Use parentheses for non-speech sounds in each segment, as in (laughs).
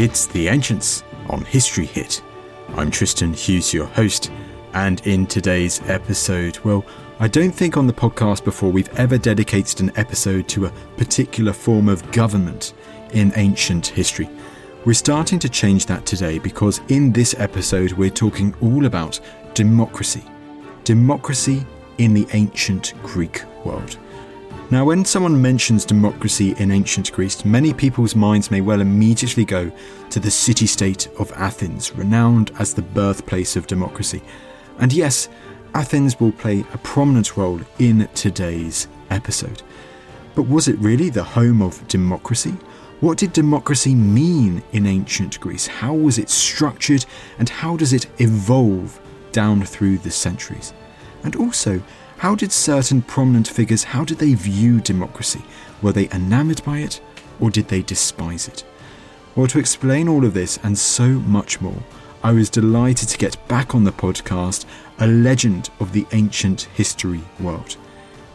It's The Ancients on History Hit. I'm Tristan Hughes, your host, and in today's episode, well, I don't think on the podcast before we've ever dedicated an episode to a particular form of government in ancient history. We're starting to change that today because in this episode we're talking all about democracy. Democracy in the ancient Greek world. Now, when someone mentions democracy in ancient Greece, many people's minds may well immediately go to the city state of Athens, renowned as the birthplace of democracy. And yes, Athens will play a prominent role in today's episode. But was it really the home of democracy? What did democracy mean in ancient Greece? How was it structured and how does it evolve down through the centuries? And also, how did certain prominent figures, how did they view democracy? Were they enamored by it or did they despise it? Well, to explain all of this and so much more, I was delighted to get back on the podcast a legend of the ancient history world.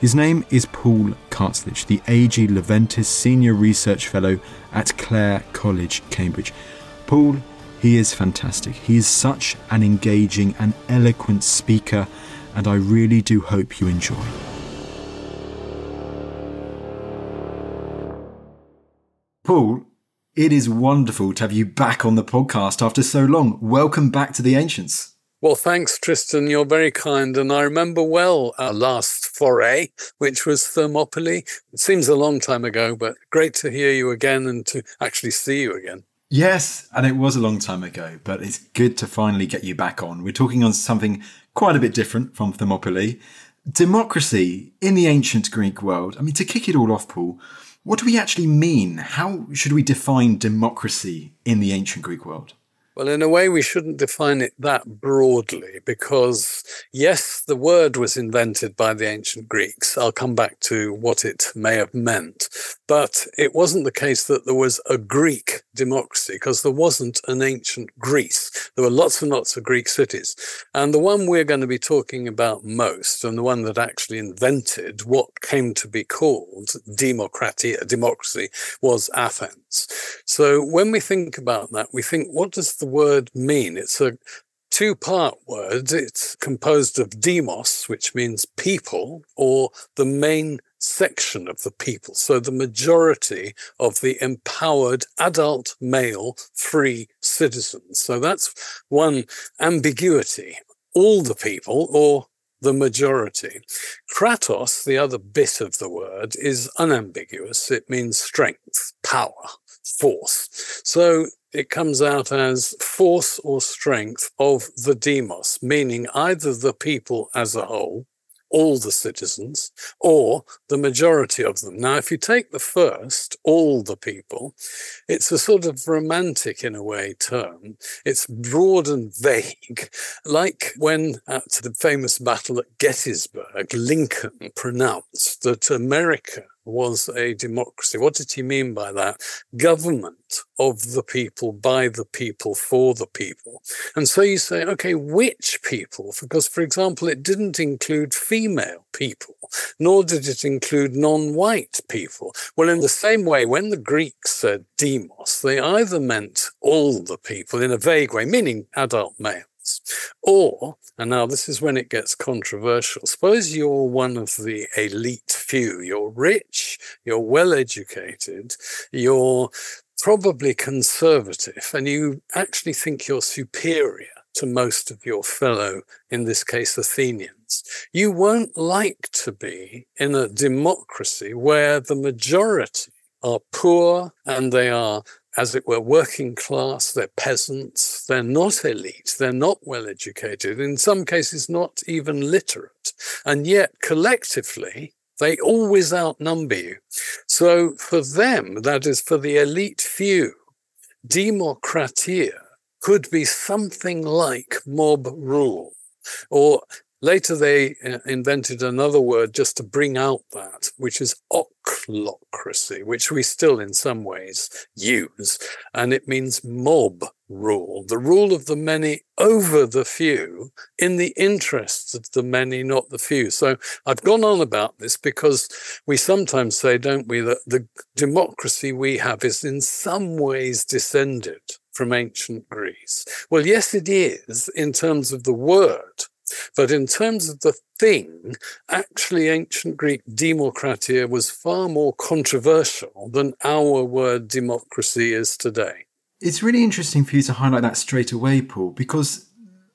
His name is Paul Cartledge, the A.G. Leventis Senior Research Fellow at Clare College, Cambridge. Paul, he is fantastic. He is such an engaging and eloquent speaker and I really do hope you enjoy. Paul, it is wonderful to have you back on the podcast after so long. Welcome back to the Ancients. Well, thanks, Tristan. You're very kind. And I remember well our last foray, which was Thermopylae. It seems a long time ago, but great to hear you again and to actually see you again. Yes, and it was a long time ago, but it's good to finally get you back on. We're talking on something quite a bit different from Thermopylae. Democracy in the ancient Greek world. I mean, to kick it all off, Paul, what do we actually mean? How should we define democracy in the ancient Greek world? Well, in a way, we shouldn't define it that broadly because, yes, the word was invented by the ancient Greeks. I'll come back to what it may have meant. But it wasn't the case that there was a Greek democracy because there wasn't an ancient Greece. There were lots and lots of Greek cities. And the one we're going to be talking about most, and the one that actually invented what came to be called democracy, was Athens. So when we think about that, we think, what does the word mean? It's a two part word. It's composed of demos, which means people, or the main section of the people. So the majority of the empowered adult male free citizens. So that's one ambiguity. All the people or the majority. Kratos, the other bit of the word, is unambiguous. It means strength, power force. So it comes out as force or strength of the demos, meaning either the people as a whole, all the citizens, or the majority of them. Now, if you take the first, all the people, it's a sort of romantic, in a way, term. It's broad and vague, like when at the famous battle at Gettysburg, Lincoln pronounced that America was a democracy. What did he mean by that? Government of the people, by the people, for the people. And so you say, okay, which people? Because, for example, it didn't include female people, nor did it include non white people. Well, in the same way, when the Greeks said demos, they either meant all the people in a vague way, meaning adult male or, and now this is when it gets controversial, suppose you're one of the elite few, you're rich, you're well educated, you're probably conservative, and you actually think you're superior to most of your fellow, in this case, Athenians. You won't like to be in a democracy where the majority are poor and they are as it were, working class, they're peasants, they're not elite, they're not well educated, in some cases, not even literate. And yet, collectively, they always outnumber you. So, for them, that is for the elite few, democratia could be something like mob rule or Later, they uh, invented another word just to bring out that, which is ochlocracy, which we still in some ways use. And it means mob rule, the rule of the many over the few in the interests of the many, not the few. So I've gone on about this because we sometimes say, don't we, that the democracy we have is in some ways descended from ancient Greece. Well, yes, it is in terms of the word. But in terms of the thing, actually, ancient Greek demokratia was far more controversial than our word democracy is today. It's really interesting for you to highlight that straight away, Paul, because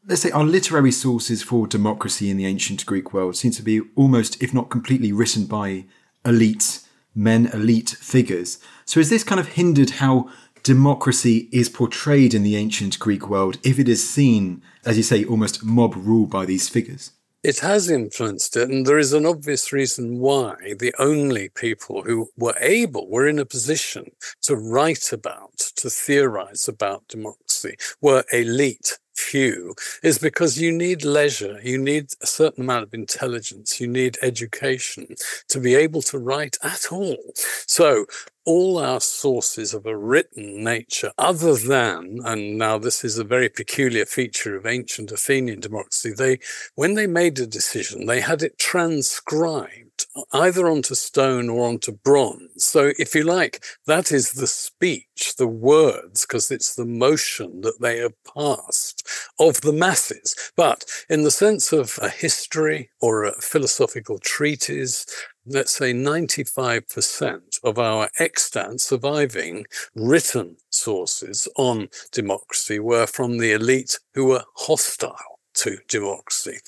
let's say our literary sources for democracy in the ancient Greek world seem to be almost, if not completely, written by elite men, elite figures. So is this kind of hindered how democracy is portrayed in the ancient Greek world if it is seen, as you say, almost mob rule by these figures? It has influenced it, and there is an obvious reason why the only people who were able, were in a position to write about, to theorize about democracy, were elite few is because you need leisure, you need a certain amount of intelligence, you need education to be able to write at all. So all our sources of a written nature, other than, and now this is a very peculiar feature of ancient Athenian democracy, they, when they made a decision, they had it transcribed either onto stone or onto bronze. So, if you like, that is the speech, the words, because it's the motion that they have passed of the masses. But in the sense of a history or a philosophical treatise, let's say 95% of our extant surviving written sources on democracy were from the elite who were hostile to democracy.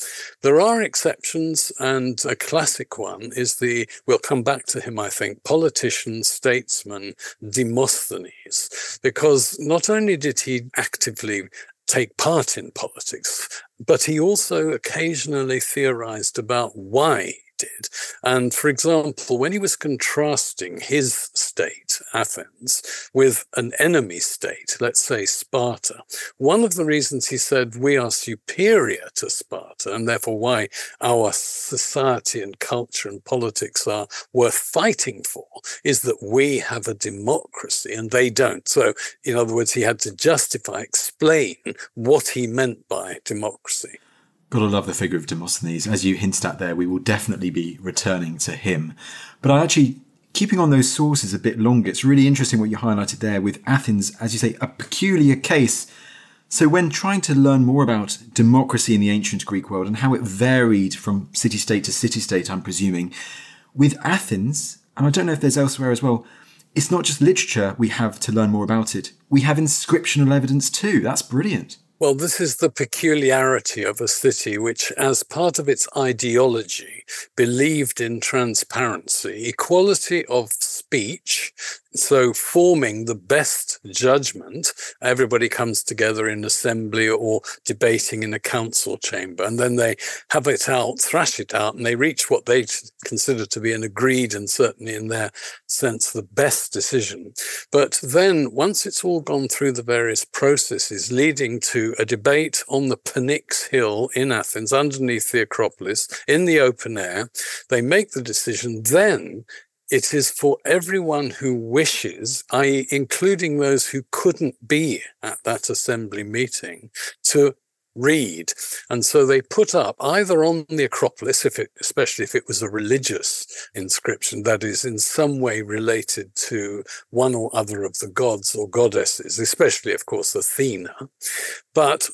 There are exceptions, and a classic one is the, we'll come back to him, I think, politician, statesman Demosthenes, because not only did he actively take part in politics, but he also occasionally theorized about why did. And for example, when he was contrasting his state, Athens, with an enemy state, let's say Sparta, one of the reasons he said we are superior to Sparta and therefore why our society and culture and politics are worth fighting for is that we have a democracy and they don't. So, in other words, he had to justify, explain what he meant by democracy. Gotta love the figure of Demosthenes. As you hinted at there, we will definitely be returning to him. But I actually, keeping on those sources a bit longer, it's really interesting what you highlighted there with Athens, as you say, a peculiar case. So when trying to learn more about democracy in the ancient Greek world and how it varied from city state to city state, I'm presuming, with Athens, and I don't know if there's elsewhere as well, it's not just literature we have to learn more about it. We have inscriptional evidence too. That's brilliant. Well, this is the peculiarity of a city which, as part of its ideology, believed in transparency, equality of speech, so forming the best judgment. Everybody comes together in assembly or debating in a council chamber, and then they have it out, thrash it out, and they reach what they consider to be an agreed and certainly in their sense the best decision. But then once it's all gone through the various processes leading to a debate on the Pnyx Hill in Athens underneath the Acropolis in the open air, they make the decision. Then it is for everyone who wishes, i.e., including those who couldn't be at that assembly meeting, to read. And so they put up either on the Acropolis, if it, especially if it was a religious inscription that is in some way related to one or other of the gods or goddesses, especially, of course, Athena, but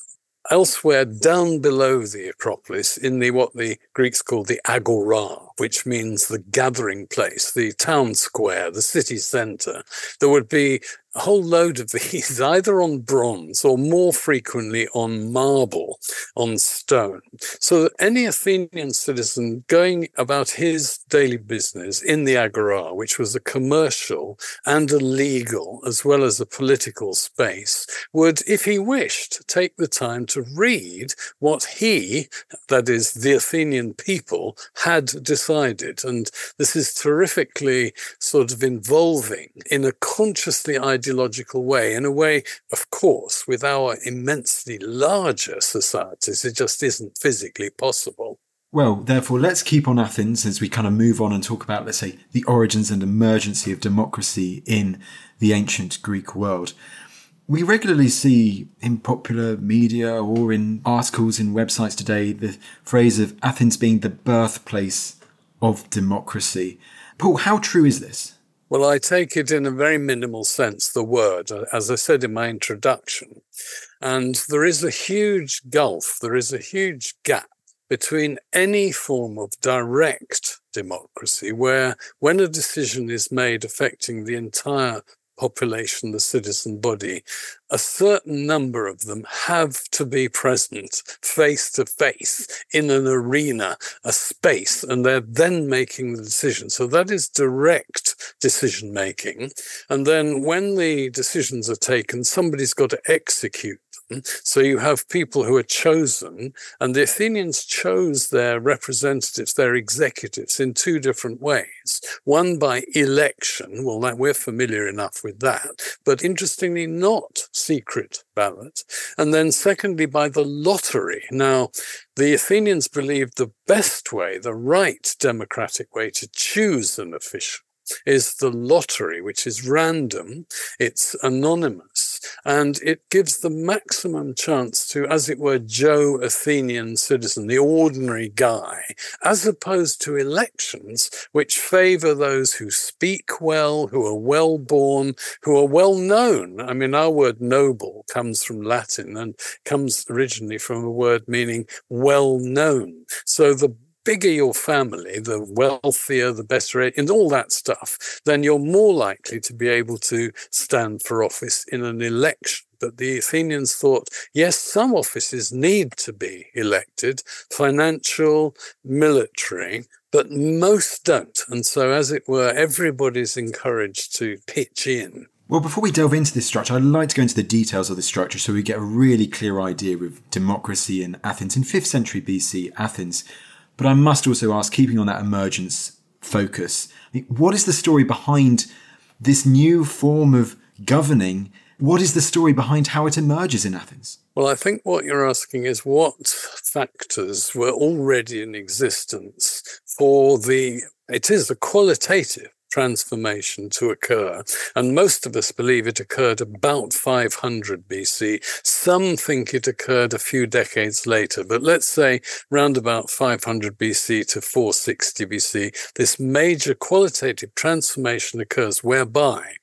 elsewhere down below the Acropolis in the what the Greeks called the agora, which means the gathering place, the town square, the city center, there would be a whole load of (laughs) these, either on bronze or more frequently on marble, on stone. So that any Athenian citizen going about his daily business in the agora, which was a commercial and a legal as well as a political space, would, if he wished, take the time to read what he, that is, the Athenian people, had decided decided. And this is terrifically sort of involving in a consciously ideological way, in a way, of course, with our immensely larger societies, it just isn't physically possible. Well, therefore, let's keep on Athens as we kind of move on and talk about, let's say, the origins and emergency of democracy in the ancient Greek world. We regularly see in popular media or in articles in websites today the phrase of Athens being the birthplace of democracy. Paul, how true is this? Well, I take it in a very minimal sense, the word, as I said in my introduction. And there is a huge gulf, there is a huge gap between any form of direct democracy, where when a decision is made affecting the entire population, the citizen body, a certain number of them have to be present face to face in an arena, a space, and they're then making the decision. So that is direct decision making. And then when the decisions are taken, somebody's got to execute so you have people who are chosen, and the Athenians chose their representatives, their executives, in two different ways. One by election, well, that, we're familiar enough with that, but interestingly, not secret ballot. And then secondly, by the lottery. Now, the Athenians believed the best way, the right democratic way to choose an official is the lottery, which is random, it's anonymous, and it gives the maximum chance to, as it were, Joe Athenian citizen, the ordinary guy, as opposed to elections, which favor those who speak well, who are well born, who are well known. I mean, our word noble comes from Latin and comes originally from a word meaning well known. So the bigger your family, the wealthier, the better, and all that stuff, then you're more likely to be able to stand for office in an election. But the Athenians thought, yes, some offices need to be elected, financial, military, but most don't. And so, as it were, everybody's encouraged to pitch in. Well, before we delve into this structure, I'd like to go into the details of the structure so we get a really clear idea of democracy in Athens. In 5th century BC, Athens but I must also ask, keeping on that emergence focus, what is the story behind this new form of governing? What is the story behind how it emerges in Athens? Well, I think what you're asking is what factors were already in existence for the, it is the qualitative transformation to occur. And most of us believe it occurred about 500 BC. Some think it occurred a few decades later, but let's say round about 500 BC to 460 BC, this major qualitative transformation occurs whereby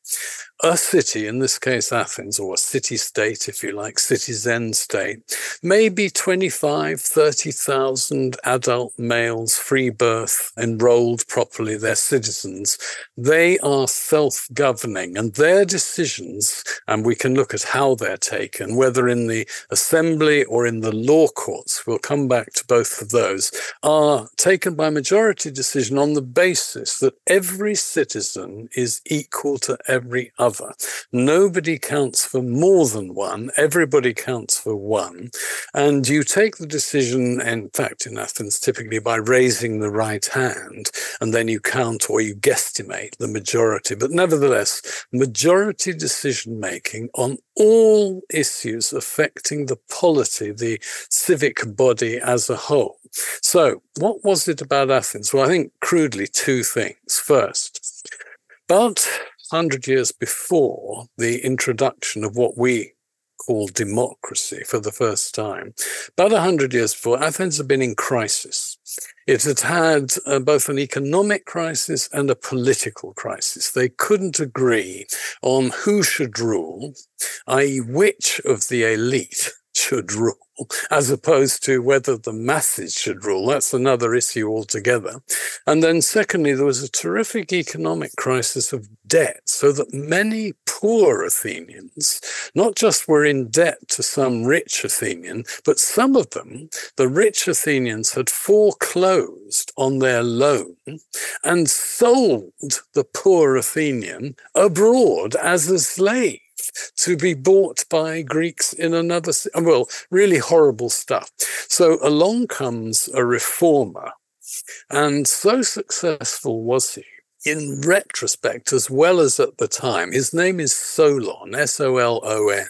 a city, in this case Athens, or a city state, if you like, citizen state, maybe 25, 30,000 adult males, free birth, enrolled properly, they're citizens. They are self governing and their decisions, and we can look at how they're taken, whether in the assembly or in the law courts, we'll come back to both of those, are taken by majority decision on the basis that every citizen is equal to every other other. Nobody counts for more than one, everybody counts for one. And you take the decision, in fact, in Athens, typically by raising the right hand, and then you count or you guesstimate the majority. But nevertheless, majority decision making on all issues affecting the polity, the civic body as a whole. So, what was it about Athens? Well, I think crudely two things. First, about 100 years before the introduction of what we call democracy for the first time. About 100 years before, Athens had been in crisis. It had had uh, both an economic crisis and a political crisis. They couldn't agree on who should rule, i.e., which of the elite should rule as opposed to whether the masses should rule. That's another issue altogether. And then, secondly, there was a terrific economic crisis of debt, so that many poor Athenians not just were in debt to some rich Athenian, but some of them, the rich Athenians, had foreclosed on their loan and sold the poor Athenian abroad as a slave to be bought by Greeks in another, well, really horrible stuff. So along comes a reformer And so successful was he in retrospect, as well as at the time. His name is Solon, S O L O N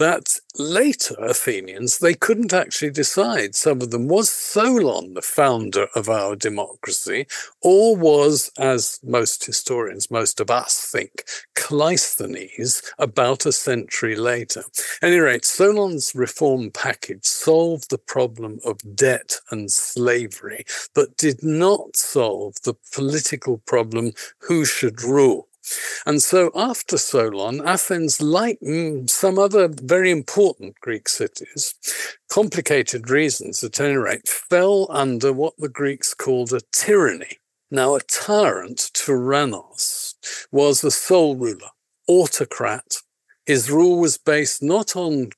that later Athenians, they couldn't actually decide. Some of them was Solon the founder of our democracy, or was, as most historians, most of us think, Cleisthenes about a century later. At any rate, Solon's reform package solved the problem of debt and slavery, but did not solve the political problem who should rule. And so after Solon, Athens, like some other very important Greek cities, complicated reasons at any rate, fell under what the Greeks called a tyranny. Now, a tyrant, tyrannos, was the sole ruler, autocrat, his rule was based not on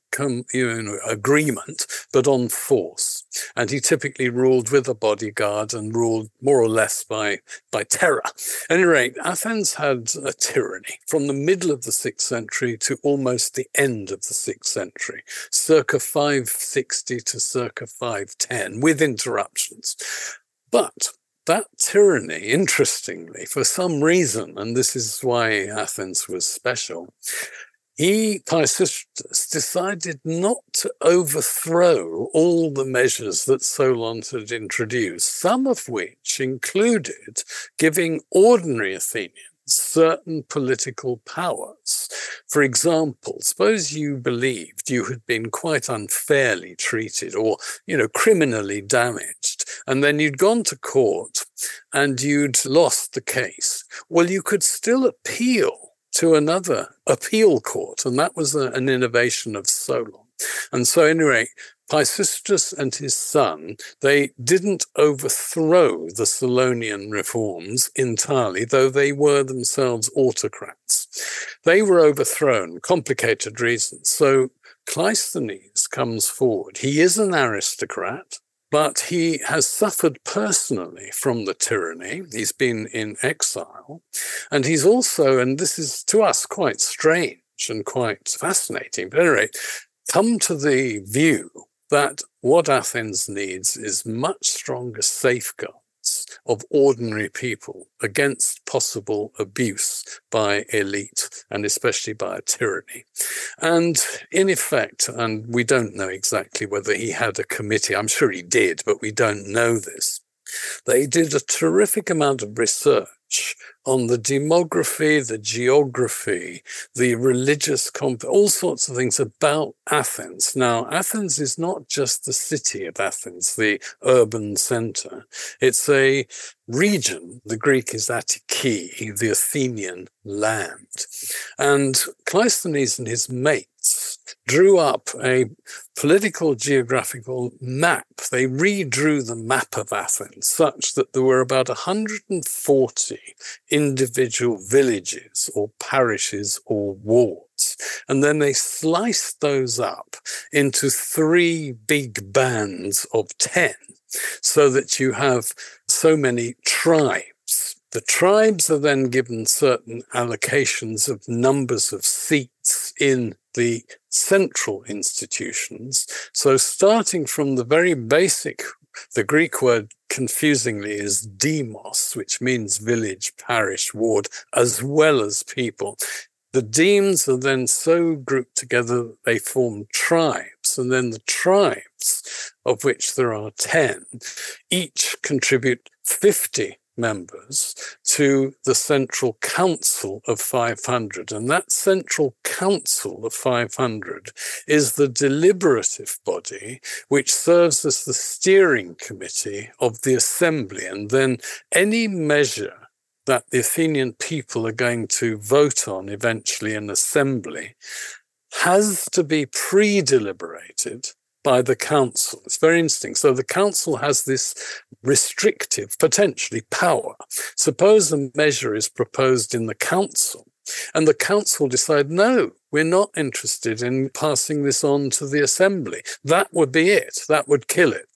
you know, agreement, but on force. And he typically ruled with a bodyguard and ruled more or less by, by terror. At any rate, Athens had a tyranny from the middle of the sixth century to almost the end of the sixth century, circa 560 to circa 510, with interruptions. But that tyranny, interestingly, for some reason, and this is why Athens was special, he, Pisistratus, decided not to overthrow all the measures that Solon had introduced, some of which included giving ordinary Athenians certain political powers. For example, suppose you believed you had been quite unfairly treated or, you know, criminally damaged, and then you'd gone to court and you'd lost the case. Well, you could still appeal to another appeal court, and that was a, an innovation of Solon. And so, anyway, Pisistratus and his son, they didn't overthrow the Solonian reforms entirely, though they were themselves autocrats. They were overthrown, complicated reasons. So Cleisthenes comes forward. He is an aristocrat but he has suffered personally from the tyranny. He's been in exile. And he's also, and this is to us quite strange and quite fascinating, but anyway, come to the view that what Athens needs is much stronger safeguard of ordinary people against possible abuse by elite and especially by a tyranny. And in effect, and we don't know exactly whether he had a committee, I'm sure he did, but we don't know this. They did a terrific amount of research on the demography, the geography, the religious, comp- all sorts of things about Athens. Now, Athens is not just the city of Athens, the urban center. It's a region. The Greek is Attiki, the Athenian land. And Cleisthenes and his mates drew up a political geographical map. They redrew the map of Athens such that there were about 140 individual villages or parishes or wards. And then they sliced those up into three big bands of 10 so that you have so many tribes. The tribes are then given certain allocations of numbers of seats in the central institutions. So, starting from the very basic, the Greek word confusingly is demos, which means village, parish, ward, as well as people. The demes are then so grouped together that they form tribes, and then the tribes, of which there are 10, each contribute 50 members to the Central Council of 500. And that Central Council of 500 is the deliberative body which serves as the steering committee of the Assembly. And then any measure that the Athenian people are going to vote on eventually in assembly has to be pre deliberated by the council. It's very interesting. So the council has this restrictive, potentially power. Suppose a measure is proposed in the council and the council decide, no, we're not interested in passing this on to the assembly. That would be it. That would kill it.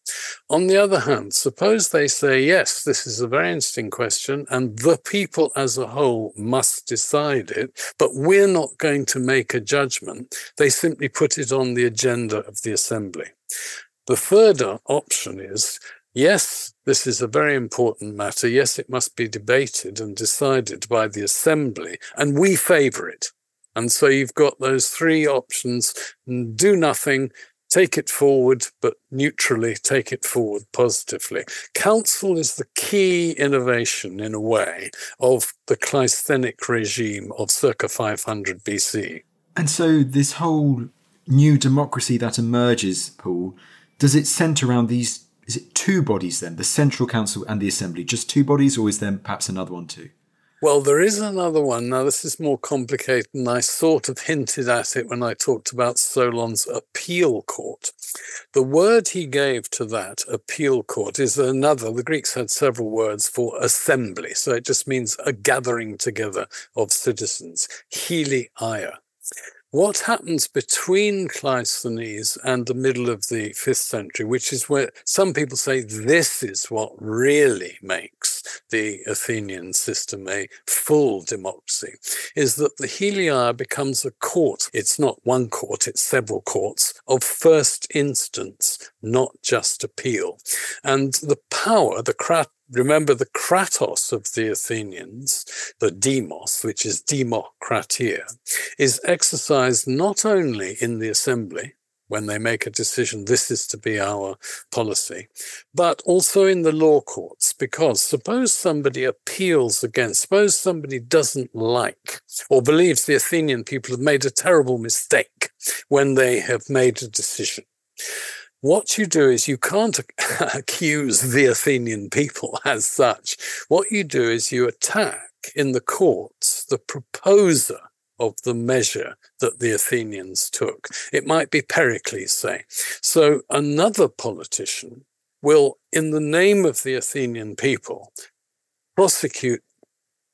On the other hand, suppose they say, yes, this is a very interesting question, and the people as a whole must decide it, but we're not going to make a judgment. They simply put it on the agenda of the assembly. The third option is Yes, this is a very important matter. Yes, it must be debated and decided by the assembly, and we favour it. And so you've got those three options do nothing, take it forward, but neutrally take it forward positively. Council is the key innovation, in a way, of the Cleisthenic regime of circa 500 BC. And so this whole new democracy that emerges, Paul, does it centre around these? Is it two bodies then, the Central Council and the Assembly? Just two bodies, or is there perhaps another one too? Well, there is another one. Now, this is more complicated, and I sort of hinted at it when I talked about Solon's appeal court. The word he gave to that appeal court is another. The Greeks had several words for assembly, so it just means a gathering together of citizens. Heliaia. What happens between Cleisthenes and the middle of the fifth century, which is where some people say this is what really makes the Athenian system a full democracy, is that the Heliaia becomes a court. It's not one court, it's several courts of first instance, not just appeal. And the power, the crat remember the kratos of the Athenians, the demos, which is demokratia, is exercised not only in the assembly, when they make a decision, this is to be our policy, but also in the law courts. Because suppose somebody appeals against, suppose somebody doesn't like or believes the Athenian people have made a terrible mistake when they have made a decision. What you do is you can't (laughs) accuse the Athenian people (laughs) as such. What you do is you attack in the courts the proposer of the measure that the Athenians took. It might be Pericles, say. So another politician will, in the name of the Athenian people, prosecute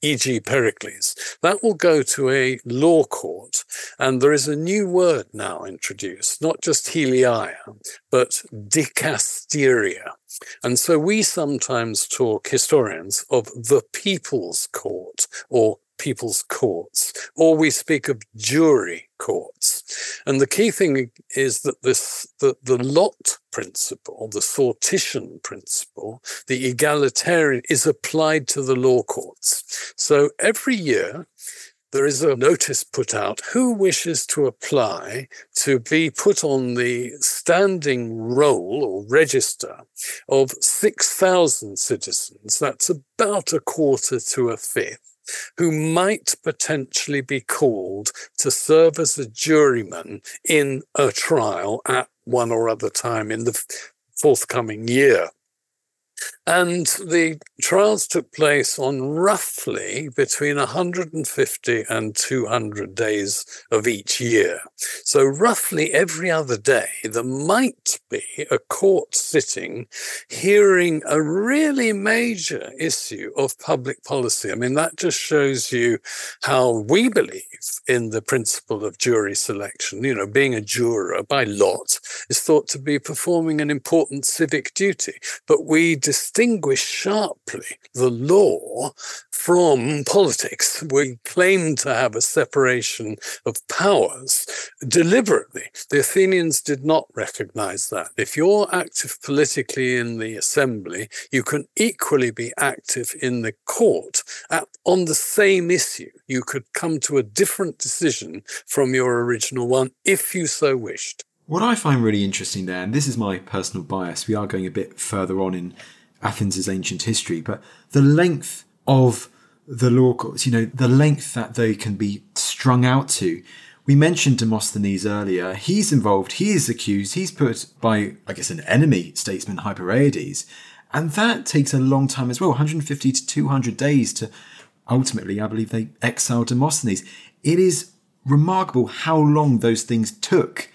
e.g., Pericles, that will go to a law court. And there is a new word now introduced, not just Heliaia, but dicasteria. And so we sometimes talk, historians, of the people's court or people's courts, or we speak of jury courts. And the key thing is that this the, the lot principle, the sortition principle, the egalitarian is applied to the law courts. So every year there is a notice put out who wishes to apply to be put on the standing roll or register of 6,000 citizens. That's about a quarter to a fifth who might potentially be called to serve as a juryman in a trial at one or other time in the forthcoming year. And the trials took place on roughly between 150 and 200 days of each year. So, roughly every other day, there might be a court sitting hearing a really major issue of public policy. I mean, that just shows you how we believe in the principle of jury selection. You know, being a juror by lot is thought to be performing an important civic duty, but we distinguish sharply the law from politics. We claim to have a separation of powers deliberately. The Athenians did not recognize that. If you're active politically in the assembly, you can equally be active in the court at, on the same issue. You could come to a different decision from your original one if you so wished. What I find really interesting there, and this is my personal bias, we are going a bit further on in Athens' ancient history, but the length of the law courts, you know, the length that they can be strung out to. We mentioned Demosthenes earlier. He's involved, he is accused, he's put by, I guess, an enemy statesman, Hypereides. And that takes a long time as well 150 to 200 days to ultimately, I believe, they exile Demosthenes. It is remarkable how long those things took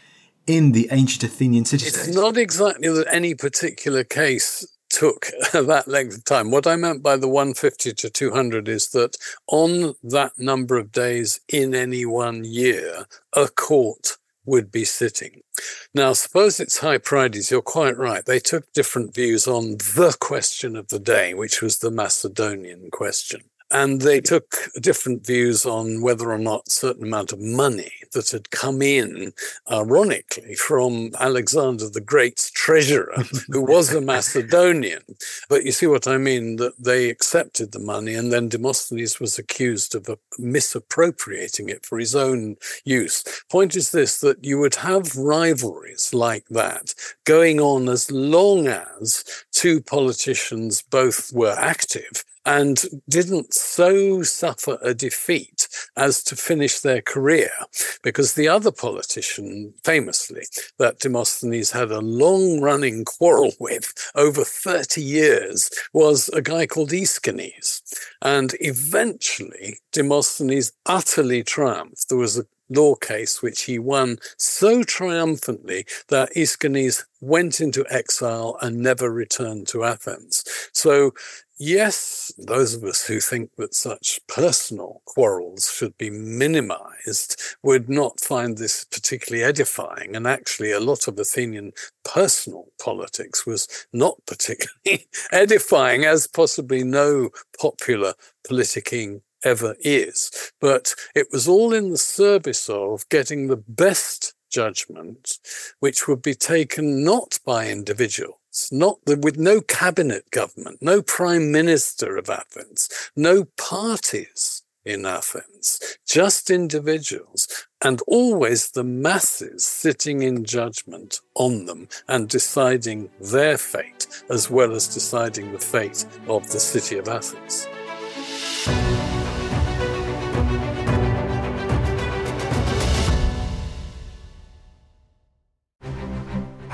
in the ancient Athenian city It's not exactly that any particular case took (laughs) that length of time. What I meant by the 150 to 200 is that on that number of days in any one year, a court would be sitting. Now, suppose it's High Hypereides, you're quite right. They took different views on the question of the day, which was the Macedonian question. And they took different views on whether or not certain amount of money that had come in, ironically, from Alexander the Great's treasurer, (laughs) who was a Macedonian. But you see what I mean, that they accepted the money, and then Demosthenes was accused of misappropriating it for his own use. Point is this that you would have rivalries like that going on as long as two politicians both were active and didn't so suffer a defeat as to finish their career. Because the other politician, famously, that Demosthenes had a long running quarrel with over 30 years was a guy called Aeschines. And eventually, Demosthenes utterly triumphed. There was a law case, which he won so triumphantly that Aeschines went into exile and never returned to Athens. So yes, those of us who think that such personal quarrels should be minimized would not find this particularly edifying. And actually, a lot of Athenian personal politics was not (laughs) particularly edifying, as possibly no popular politicking ever is. But it was all in the service of getting the best judgment, which would be taken not by individuals, not the, with no cabinet government, no prime minister of Athens, no parties in Athens, just individuals, and always the masses sitting in judgment on them and deciding their fate, as well as deciding the fate of the city of Athens.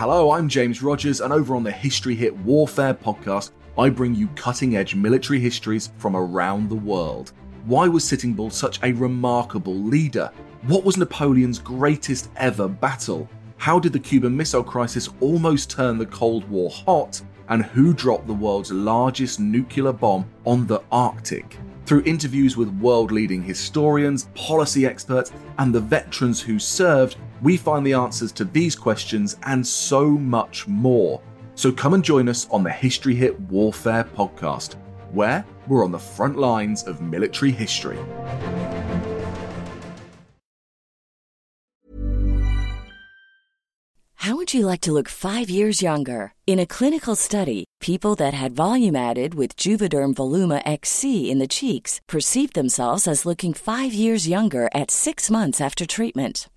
Hello, I'm James Rogers, and over on the History Hit Warfare podcast, I bring you cutting edge military histories from around the world. Why was Sitting Bull such a remarkable leader? What was Napoleon's greatest ever battle? How did the Cuban Missile Crisis almost turn the Cold War hot? And who dropped the world's largest nuclear bomb on the Arctic? Through interviews with world leading historians, policy experts, and the veterans who served, we find the answers to these questions and so much more. So come and join us on the History Hit Warfare podcast, where we're on the front lines of military history. How would you like to look five years younger? In a clinical study, people that had volume added with Juvederm Voluma XC in the cheeks perceived themselves as looking five years younger at six months after treatment.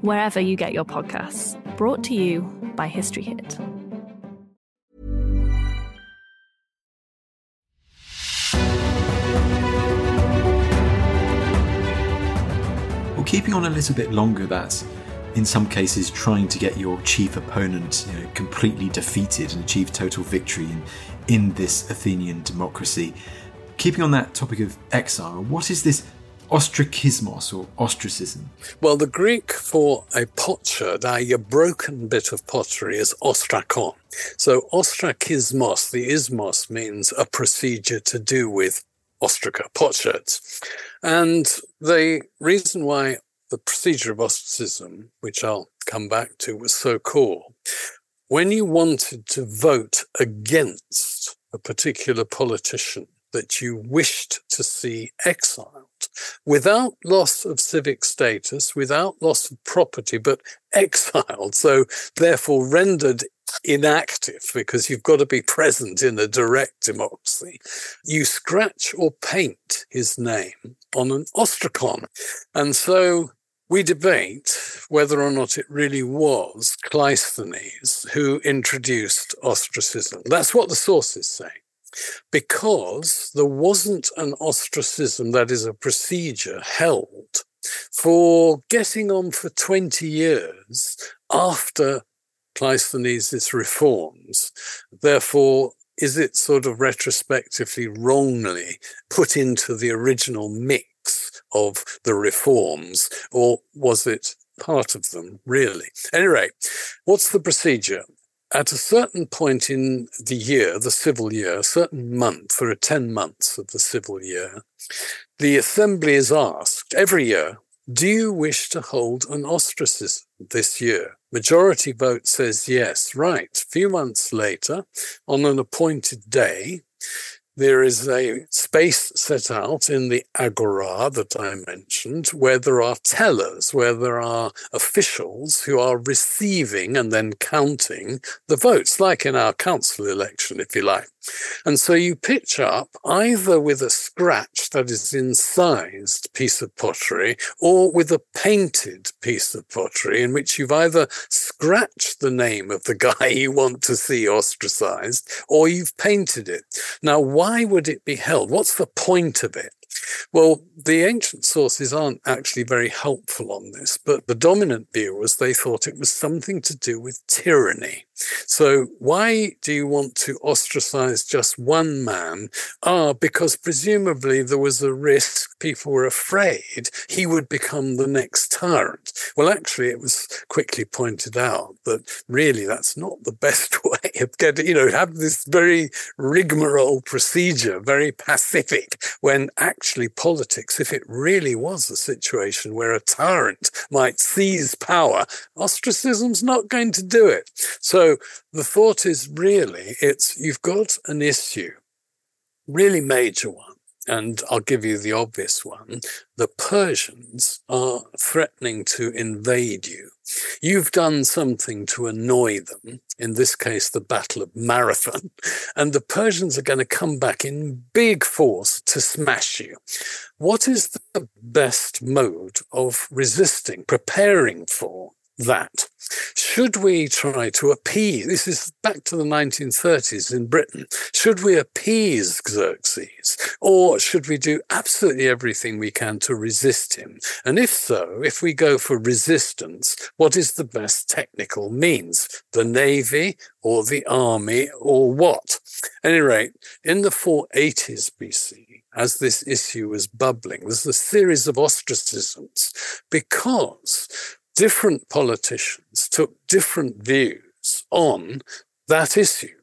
wherever you get your podcasts. Brought to you by History Hit. Well, keeping on a little bit longer, that in some cases trying to get your chief opponent you know, completely defeated and achieve total victory in, in this Athenian democracy. Keeping on that topic of exile, what is this ostrakismos or ostracism? Well, the Greek for a potsherd, i.e., a broken bit of pottery, is ostrakon. So ostrakismos, the ismos means a procedure to do with ostraca, potsherds. And the reason why the procedure of ostracism, which I'll come back to, was so cool. When you wanted to vote against a particular politician that you wished to see exiled, without loss of civic status, without loss of property, but exiled, so therefore rendered inactive because you've got to be present in a direct democracy. You scratch or paint his name on an ostrakon. And so we debate whether or not it really was Cleisthenes who introduced ostracism. That's what the sources say. Because there wasn't an ostracism, that is a procedure held for getting on for 20 years after Cleisthenes' reforms. Therefore, is it sort of retrospectively wrongly put into the original mix of the reforms, or was it part of them, really? Anyway, what's the procedure? At a certain point in the year, the civil year, a certain month, there are 10 months of the civil year, the assembly is asked every year, do you wish to hold an ostracism this year? Majority vote says yes. Right. A few months later, on an appointed day, there is a space set out in the agora that I mentioned where there are tellers, where there are officials who are receiving and then counting the votes, like in our council election, if you like. And so you pitch up either with a scratch that is incised piece of pottery or with a painted piece of pottery in which you've either scratched the name of the (laughs) guy you want to see ostracized or you've painted it. Now, why would it be held? What's the point of it? Well, the ancient sources aren't actually very helpful on this, but the dominant view was they thought it was something to do with tyranny. So, why do you want to ostracize just one man? Ah, because presumably there was a risk, people were afraid he would become the next tyrant. Well, actually, it was quickly pointed out that really that's not the best (laughs) way of getting, you know, have this very rigmarole procedure, very pacific, when actually politics, if it really was a situation where a tyrant might seize power, ostracism's not going to do it. So, the thought is really it's you've got an issue, really major one. And I'll give you the obvious one. The Persians are threatening to invade you. You've done something to annoy them, in this case, the Battle of Marathon, (laughs) and the Persians are going to come back in big force to smash you. What is the best mode of resisting, preparing for that. Should we try to appease, this is back to the 1930s in Britain, should we appease Xerxes or should we do absolutely everything we can to resist him? And if so, if we go for resistance, what is the best technical means? The navy or the army or what? At any rate, in the 480s BC, as this issue was bubbling, there's a series of ostracisms because different politicians took different views on that issue.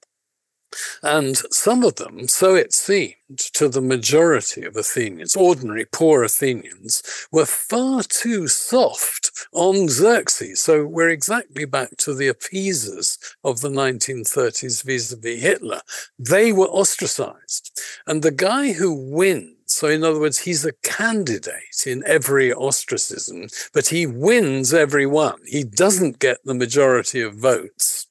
And some of them, so it seemed to the majority of Athenians, ordinary poor Athenians, were far too soft on Xerxes. So we're exactly back to the appeasers of the 1930s vis a vis Hitler. They were ostracized. And the guy who wins so, in other words, he's a candidate in every ostracism, but he wins every one. He doesn't get the majority of votes,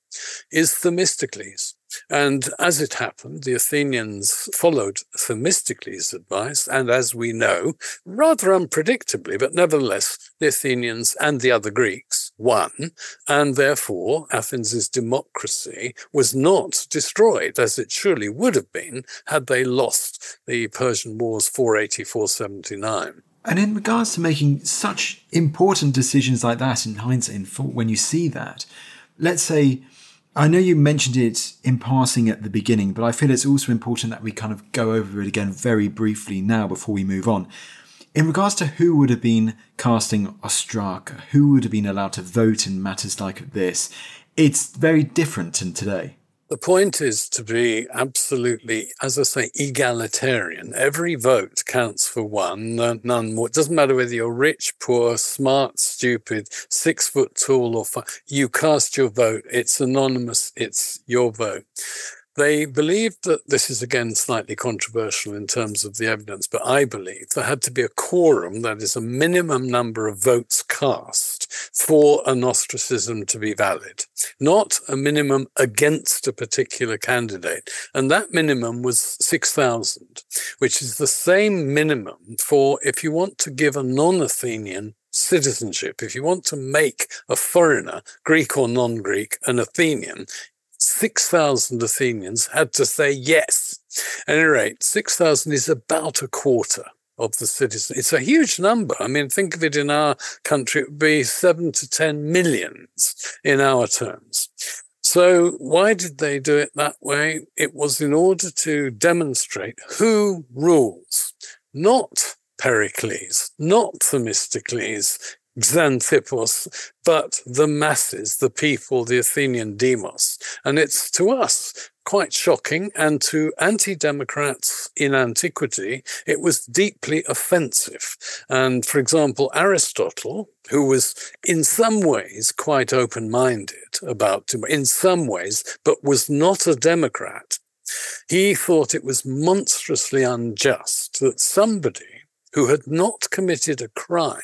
is Themistocles. And as it happened, the Athenians followed Themistocles' advice, and as we know, rather unpredictably, but nevertheless, the Athenians and the other Greeks won, and therefore Athens' democracy was not destroyed, as it surely would have been had they lost the Persian Wars 480 479. And in regards to making such important decisions like that in hindsight, in when you see that, let's say, I know you mentioned it in passing at the beginning, but I feel it's also important that we kind of go over it again very briefly now before we move on. In regards to who would have been casting Ostraka, who would have been allowed to vote in matters like this, it's very different than today. The point is to be absolutely, as I say, egalitarian. Every vote counts for one, none more. It doesn't matter whether you're rich, poor, smart, stupid, six foot tall, or five. You cast your vote. It's anonymous. It's your vote. They believed that this is again slightly controversial in terms of the evidence, but I believe there had to be a quorum, that is, a minimum number of votes cast for an ostracism to be valid, not a minimum against a particular candidate. And that minimum was 6,000, which is the same minimum for if you want to give a non Athenian citizenship. If you want to make a foreigner, Greek or non Greek, an Athenian, 6,000 Athenians had to say yes. At any rate, 6,000 is about a quarter of the citizens. It's a huge number. I mean, think of it in our country, it would be seven to 10 millions in our terms. So why did they do it that way? It was in order to demonstrate who rules, not Pericles, not Themistocles, Xanthippus, but the masses, the people, the Athenian demos. And it's to us quite shocking. And to anti democrats in antiquity, it was deeply offensive. And for example, Aristotle, who was in some ways quite open minded about, in some ways, but was not a democrat, he thought it was monstrously unjust that somebody who had not committed a crime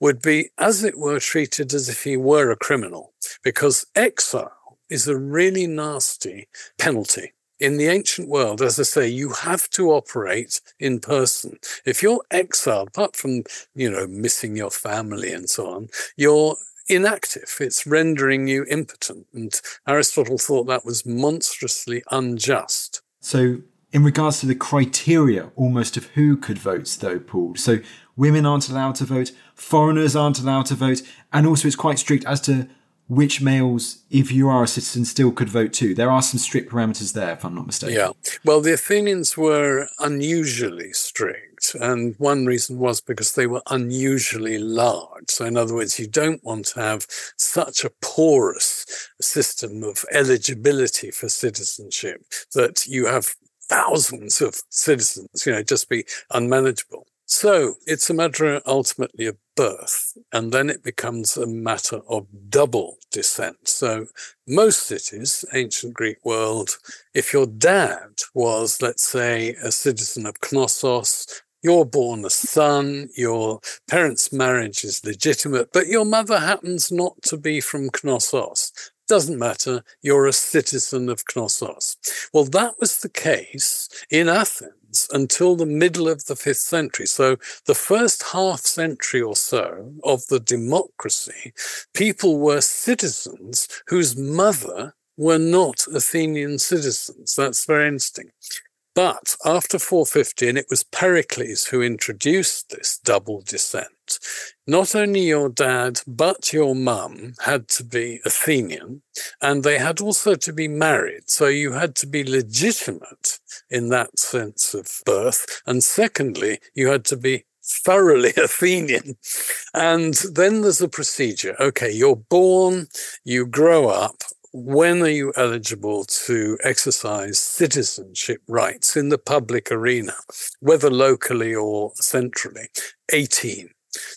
would be, as it were, treated as if he were a criminal, because exile is a really nasty penalty. In the ancient world, as I say, you have to operate in person. If you're exiled, apart from, you know, missing your family and so on, you're inactive. It's rendering you impotent. And Aristotle thought that was monstrously unjust. So, in regards to the criteria almost of who could vote, though, Paul, so women aren't allowed to vote, foreigners aren't allowed to vote, and also it's quite strict as to which males, if you are a citizen, still could vote too. There are some strict parameters there, if I'm not mistaken. Yeah. Well, the Athenians were unusually strict. And one reason was because they were unusually large. So, in other words, you don't want to have such a porous system of eligibility for citizenship that you have thousands of citizens, you know, just be unmanageable. So it's a matter ultimately of birth, and then it becomes a matter of double descent. So most cities, ancient Greek world, if your dad was, let's say, a citizen of Knossos, you're born a son, your parents' marriage is legitimate, but your mother happens not to be from Knossos. Doesn't matter, you're a citizen of Knossos. Well, that was the case in Athens until the middle of the fifth century. So, the first half century or so of the democracy, people were citizens whose mother were not Athenian citizens. That's very interesting. But after 450, and it was Pericles who introduced this double descent, not only your dad, but your mum had to be Athenian, and they had also to be married. So you had to be legitimate in that sense of birth. And secondly, you had to be thoroughly (laughs) Athenian. And then there's a procedure. Okay, you're born, you grow up, when are you eligible to exercise citizenship rights in the public arena, whether locally or centrally? 18.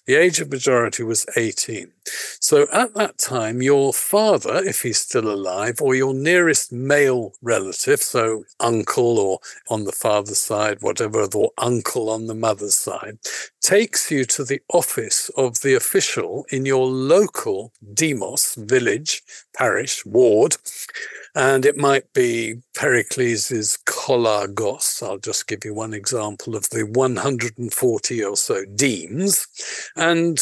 The age of majority was 18. So at that time, your father, if he's still alive, or your nearest male relative, so uncle or on the father's side, whatever, or uncle on the mother's side, takes you to the office of the official in your local demos, village, parish, ward and it might be Pericles' Cholargos. I'll just give you one example of the 140 or so demes. And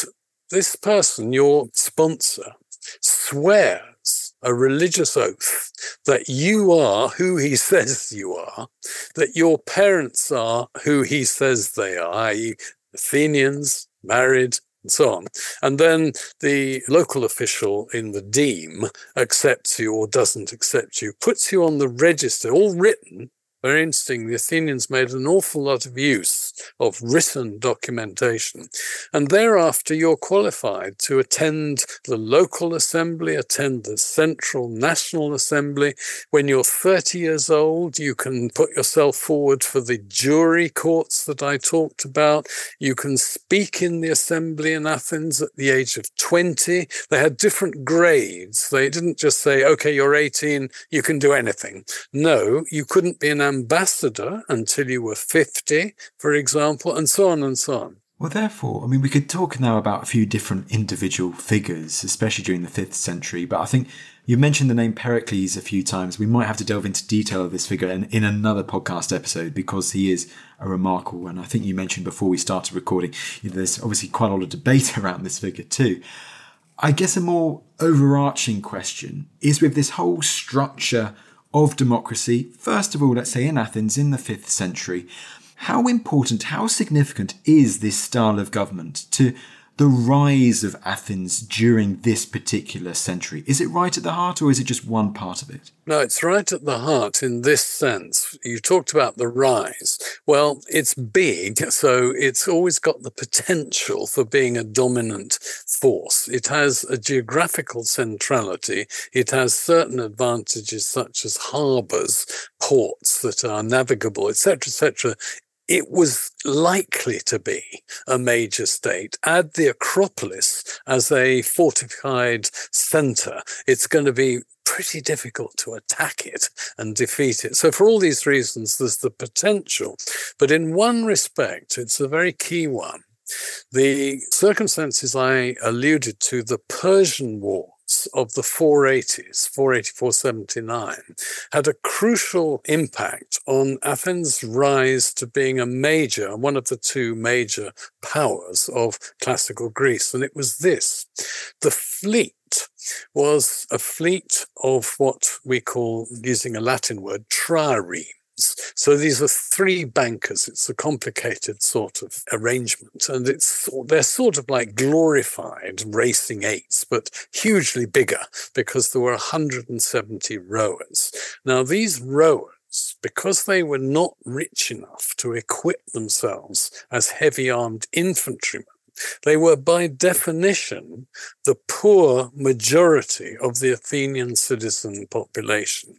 this person, your sponsor, swears a religious oath that you are who he (laughs) says you are, that your parents are who he says they are, i.e., Athenians, married, and so on. And then the local official in the deme accepts you or doesn't accept you, puts you on the register, all written very interesting. The Athenians made an awful lot of use of written documentation. And thereafter, you're qualified to attend the local assembly, attend the central national assembly. When you're 30 years old, you can put yourself forward for the jury courts that I talked about. You can speak in the assembly in Athens at the age of 20. They had different grades. They didn't just say, okay, you're 18, you can do anything. No, you couldn't be an ambassador until you were 50, for example, and so on and so on. Well, therefore, I mean, we could talk now about a few different individual figures, especially during the 5th century, but I think you mentioned the name Pericles a few times. We might have to delve into detail of this figure in, in another podcast episode because he is a remarkable one. I think you mentioned before we started recording, there's obviously quite a lot of debate (laughs) around this figure too. I guess a more overarching question is with this whole structure of democracy, first of all, let's say in Athens in the 5th century, how important, how significant is this style of government to the rise of Athens during this particular century? Is it right at the heart or is it just one part of it? No, it's right at the heart in this sense. You talked about the rise. Well, it's big, so it's always got the potential for being a dominant force. It has a geographical centrality. It has certain advantages such as harbors, ports that are navigable, etc., etc it was likely to be a major state. Add the Acropolis as a fortified center, it's going to be pretty difficult to attack it and defeat it. So, for all these reasons, there's the potential. But in one respect, it's a very key one. The circumstances I alluded to, the Persian War, of the 480s, 484 79, had a crucial impact on Athens' rise to being a major, one of the two major powers of classical Greece. And it was this the fleet was a fleet of what we call, using a Latin word, so these are three bankers. It's a complicated sort of arrangement, and it's they're sort of like glorified racing eights, but hugely bigger because there were 170 rowers. Now these rowers because they were not rich enough to equip themselves as heavy armed infantrymen, they were, by definition, the poor majority of the Athenian citizen population.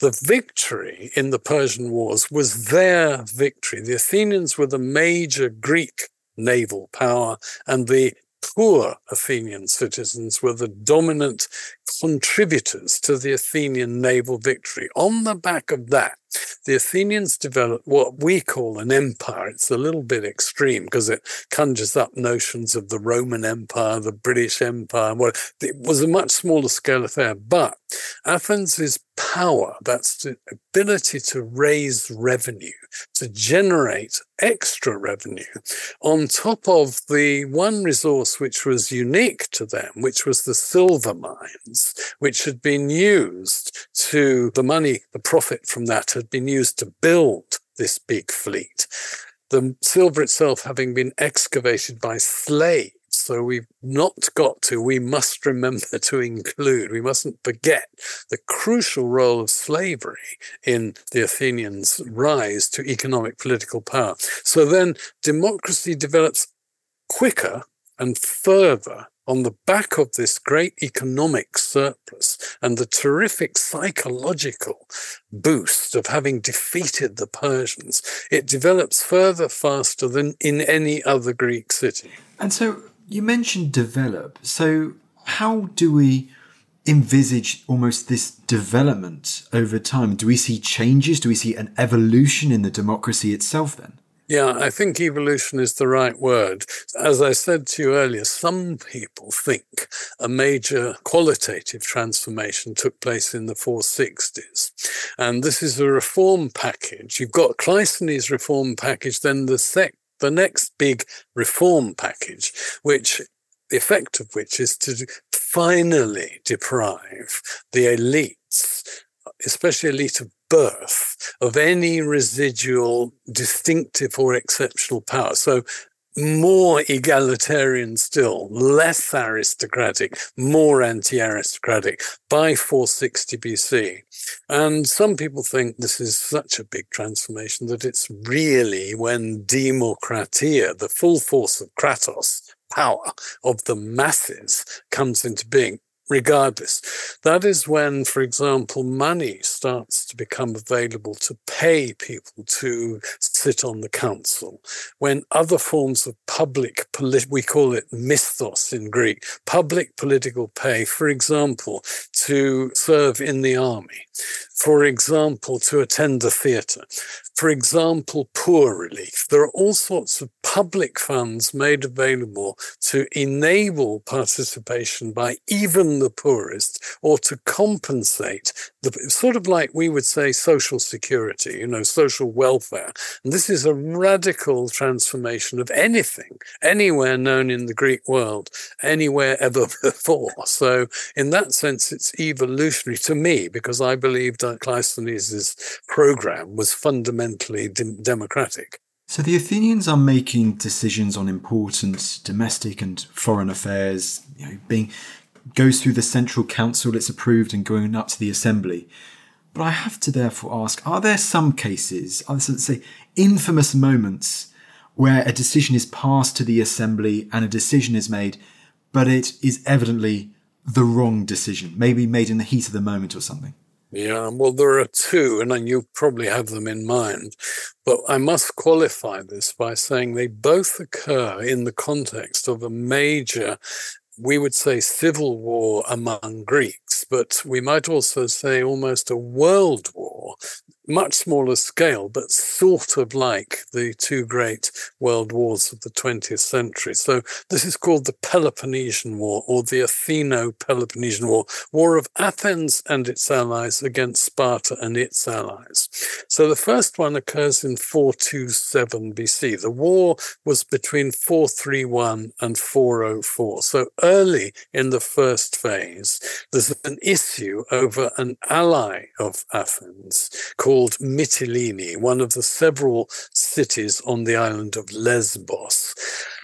The victory in the Persian Wars was their victory. The Athenians were the major Greek naval power, and the poor Athenian citizens were the dominant contributors to the Athenian naval victory. On the back of that, the Athenians developed what we call an empire. It's a little bit extreme because it conjures up notions of the Roman Empire, the British Empire. Well, it was a much smaller scale affair, but Athens' power, that's the ability to raise revenue, to generate extra revenue, on top of the one resource which was unique to them, which was the silver mines, which had been used to the money, the profit from that had been used to build this big fleet. The silver itself having been excavated by slaves. So we've not got to, we must remember to include, we mustn't forget the crucial role of slavery in the Athenians' rise to economic political power. So then democracy develops quicker and further on the back of this great economic surplus and the terrific psychological boost of having defeated the Persians, it develops further faster than in any other Greek city. And so you mentioned develop. So, how do we envisage almost this development over time? Do we see changes? Do we see an evolution in the democracy itself then? Yeah, I think evolution is the right word. As I said to you earlier, some people think a major qualitative transformation took place in the 460s. And this is a reform package. You've got Cleisthenes' reform package, then the, the next big reform package, which the effect of which is to finally deprive the elites, especially elite of birth of any residual distinctive or exceptional power. So more egalitarian still, less aristocratic, more anti aristocratic by 460 BC. And some people think this is such a big transformation that it's really when demokratia, the full force of Kratos, power of the masses, comes into being regardless. That is when, for example, money starts to become available to pay people to sit on the council. When other forms of public, polit- we call it misthos in Greek, public political pay, for example, to serve in the army, for example, to attend a theatre, for example, poor relief. There are all sorts of public funds made available to enable participation by even the poorest or to compensate the sort of like we would say social security, you know, social welfare. And this is a radical transformation of anything, anywhere known in the Greek world, anywhere ever (laughs) before. So, in that sense, it's evolutionary to me because I believe that Cleisthenes' program was fundamentally de- democratic. So the Athenians are making decisions on important domestic and foreign affairs, you know, being goes through the central council, it's approved and going up to the assembly. But I have to therefore ask, are there some cases, let's say infamous moments where a decision is passed to the assembly and a decision is made, but it is evidently the wrong decision, maybe made in the heat of the moment or something? Yeah, well, there are two, and you probably have them in mind. But I must qualify this by saying they both occur in the context of a major we would say civil war among Greeks, but we might also say almost a world war much smaller scale, but sort of like the two great world wars of the 20th century. So this is called the Peloponnesian War or the Atheno Peloponnesian War, War of Athens and its allies against Sparta and its allies. So the first one occurs in 427 BC. The war was between 431 and 404. So early in the first phase, there's an issue over an ally of Athens called called Mytilene, one of the several cities on the island of Lesbos.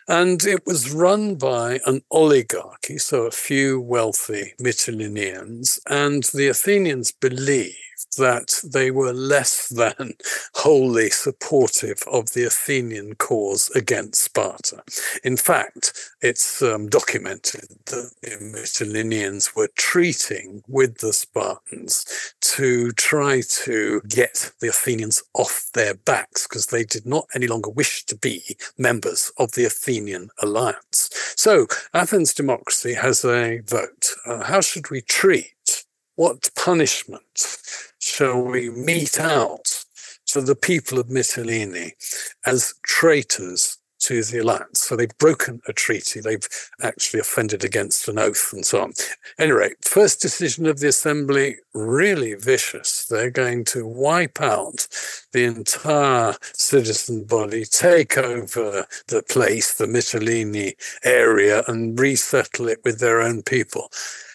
And it was run by an oligarchy, so a few wealthy Mytileneans. And the Athenians believed that they were less than (laughs) wholly supportive of the Athenian cause against Sparta. In fact, it's um, documented that the Mytileneans were treating with the Spartans to try to get the Athenians off their backs because they did not any longer wish to be members of the Athenian alliance. So Athens democracy has a vote. Uh, how should we treat? What punishment shall we mete out to the people of Mytilene as traitors to the alliance. So they've broken a treaty. They've actually offended against an oath and so on. Anyway, first decision of the assembly, really vicious. They're going to wipe out the entire citizen body, take over the place, the Mytilene area, and resettle it with their own people.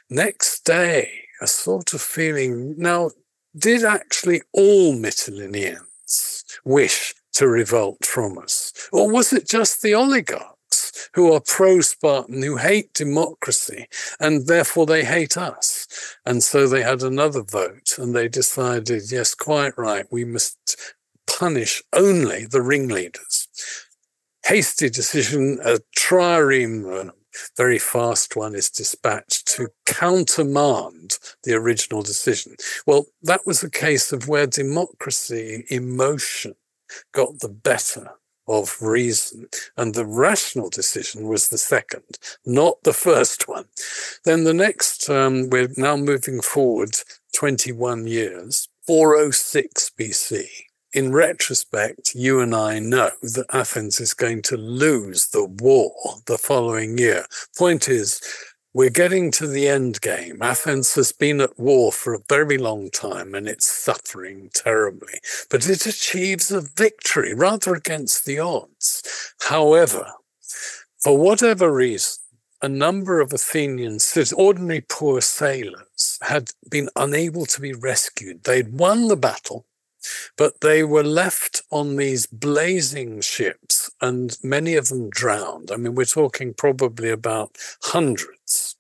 Next day, a sort of feeling. Now, did actually all Mytileneans wish to revolt from us? Or was it just the oligarchs who are pro Spartan, who hate democracy, and therefore they hate us? And so they had another vote and they decided, yes, quite right, we must punish only the ringleaders. Hasty decision, a trireme very fast one is dispatched to countermand the original decision. Well, that was a case of where democracy, emotion, got the better of reason. And the rational decision was the second, not the first one. Then the next, um, we're now moving forward 21 years, 406 BC in retrospect, you and I know that Athens is going to lose the war the following year. Point is, we're getting to the end game. Athens has been at war for a very long time and it's suffering terribly, but it achieves a victory rather against the odds. However, for whatever reason, a number of Athenian ordinary poor sailors, had been unable to be rescued. They'd won the battle, but they were left on these blazing ships and many of them drowned. I mean, we're talking probably about hundreds.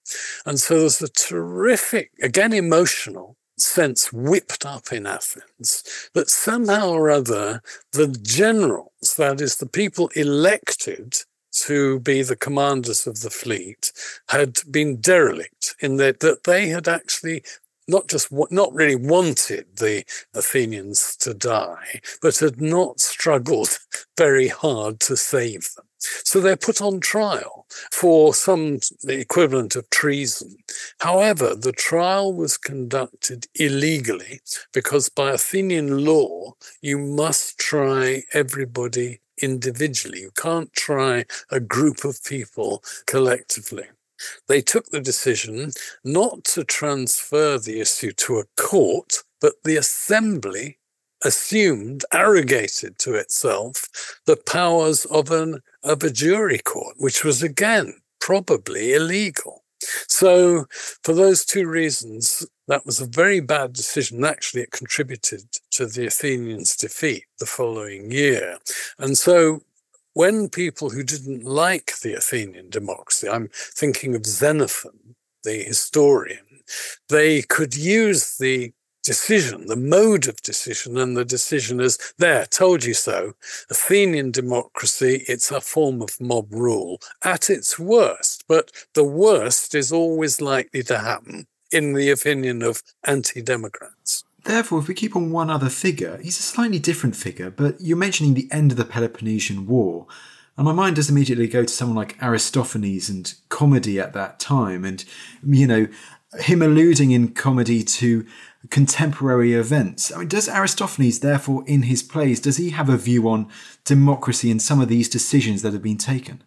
And so there's a terrific, again, emotional sense whipped up in Athens that somehow or other the generals, that is, the people elected to be the commanders of the fleet, had been derelict in that, that they had actually not just not really wanted the Athenians to die, but had not struggled (laughs) very hard to save them. So they're put on trial for some the equivalent of treason. However, the trial was conducted illegally because by Athenian law, you must try everybody individually. You can't try a group of people collectively they took the decision not to transfer the issue to a court, but the assembly assumed, arrogated to itself the powers of an of a jury court, which was again probably illegal. So, for those two reasons, that was a very bad decision. Actually, it contributed to the Athenians' defeat the following year. And so, when people who didn't like the Athenian democracy, I'm thinking of Xenophon, the historian, they could use the decision, the mode of decision, and the decision as there, told you so. Athenian democracy, it's a form of mob rule at its worst, but the worst is always likely to happen, in the opinion of anti Democrats. Therefore, if we keep on one other figure, he's a slightly different figure, but you're mentioning the end of the Peloponnesian War, and my mind does immediately go to someone like Aristophanes and comedy at that time, and, you know, him alluding in comedy to contemporary events. I mean, does Aristophanes, therefore, in his plays, does he have a view on democracy and some of these decisions that have been taken?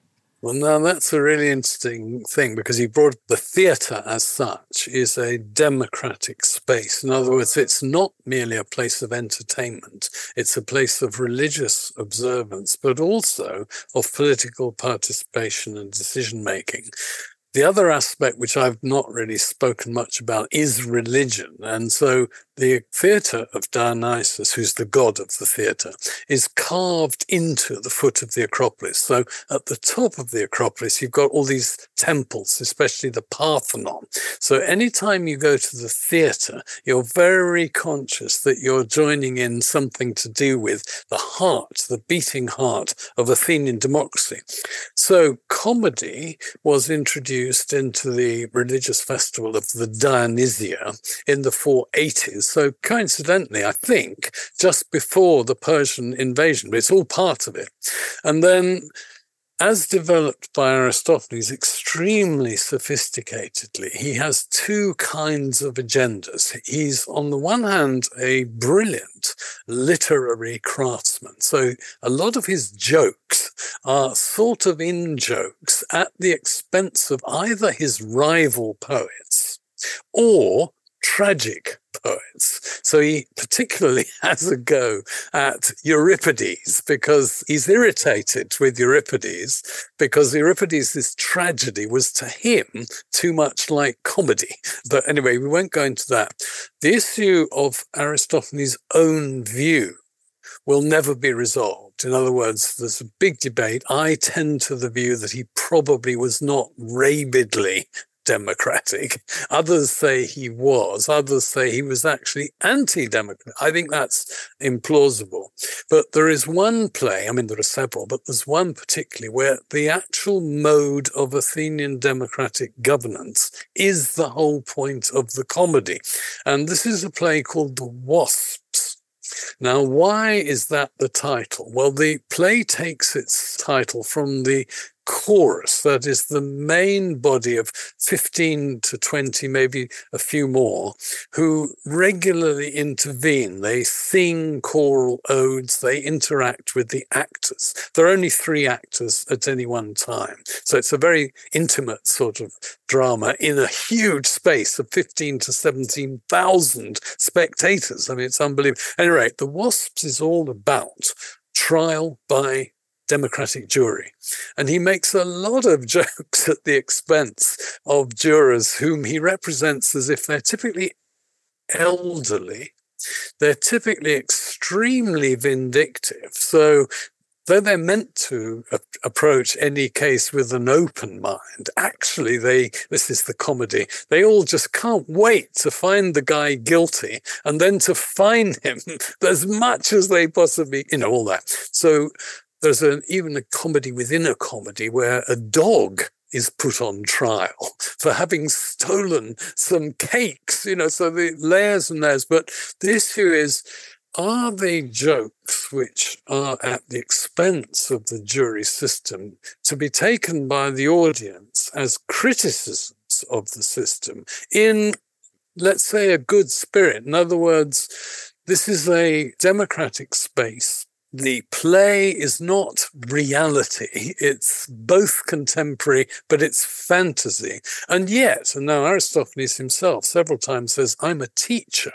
Well, now that's a really interesting thing because he brought the theatre as such is a democratic space. In other words, it's not merely a place of entertainment, it's a place of religious observance, but also of political participation and decision making. The other aspect, which I've not really spoken much about, is religion. And so the theatre of Dionysus, who's the god of the theatre, is carved into the foot of the Acropolis. So at the top of the Acropolis, you've got all these temples, especially the Parthenon. So anytime you go to the theatre, you're very conscious that you're joining in something to do with the heart, the beating heart of Athenian democracy. So comedy was introduced introduced into the religious festival of the Dionysia in the 480s. So, coincidentally, I think just before the Persian invasion, but it's all part of it. And then as developed by Aristophanes extremely sophisticatedly, he has two kinds of agendas. He's, on the one hand, a brilliant literary craftsman. So a lot of his jokes are sort of in jokes at the expense of either his rival poets or tragic poets. So he particularly (laughs) has a go at Euripides because he's irritated with Euripides because Euripides' tragedy was to him too much like comedy. But anyway, we won't go into that. The issue of Aristophanes' own view will never be resolved. In other words, there's a big debate. I tend to the view that he probably was not rabidly democratic. (laughs) Others say he was. Others say he was actually anti democratic. I think that's implausible. But there is one play, I mean, there are several, but there's one particularly where the actual mode of Athenian democratic governance is the whole point of the comedy. And this is a play called The Wasps. Now, why is that the title? Well, the play takes its title from the chorus, that is the main body of 15 to 20, maybe a few more, who regularly intervene. They sing choral odes, they interact with the actors. There are only three actors at any one time. So it's a very intimate sort of drama in a huge space of 15 to 17,000 spectators. I mean, it's unbelievable. At any rate, The Wasps is all about trial by democratic jury. And he makes a lot of (laughs) jokes at the expense of jurors whom he represents as if they're typically elderly they're typically extremely vindictive. So though they're meant to approach any case with an open mind, actually they, this is the comedy, they all just can't wait to find the guy guilty and then to fine him (laughs) as much as they possibly, you know, all that. So there's an, even a comedy within a comedy where a dog is put on trial (laughs) for having stolen some cakes, you know, so the layers and layers. But the issue is, are they jokes which are at the expense of the jury system to be taken by the audience as criticisms of the system in, let's say, a good spirit? In other words, this is a democratic space. The play is not reality. It's both contemporary, but it's fantasy. And yet, and now Aristophanes himself several times says, I'm a teacher.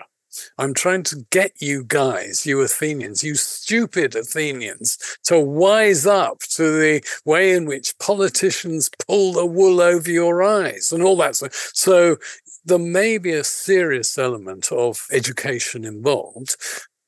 I'm trying to get you guys, you Athenians, you stupid Athenians, to wise up to the way in which politicians pull the wool over your eyes and all that. So, so there may be a serious element of education involved,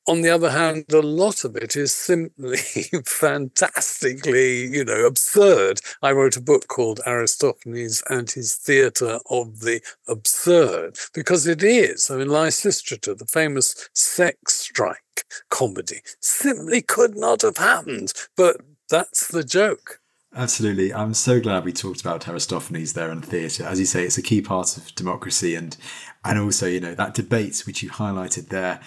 on the other hand, a lot of it is simply (laughs) fantastically, you know, absurd. I wrote a book called Aristophanes and his Theatre of the Absurd because it is. I mean, Lysistrata, the famous sex strike comedy, simply could not have happened. But that's the joke. Absolutely. I'm so glad we talked about Aristophanes there and theatre. As you say, it's a key part of democracy and and also, you know, that debate which you highlighted there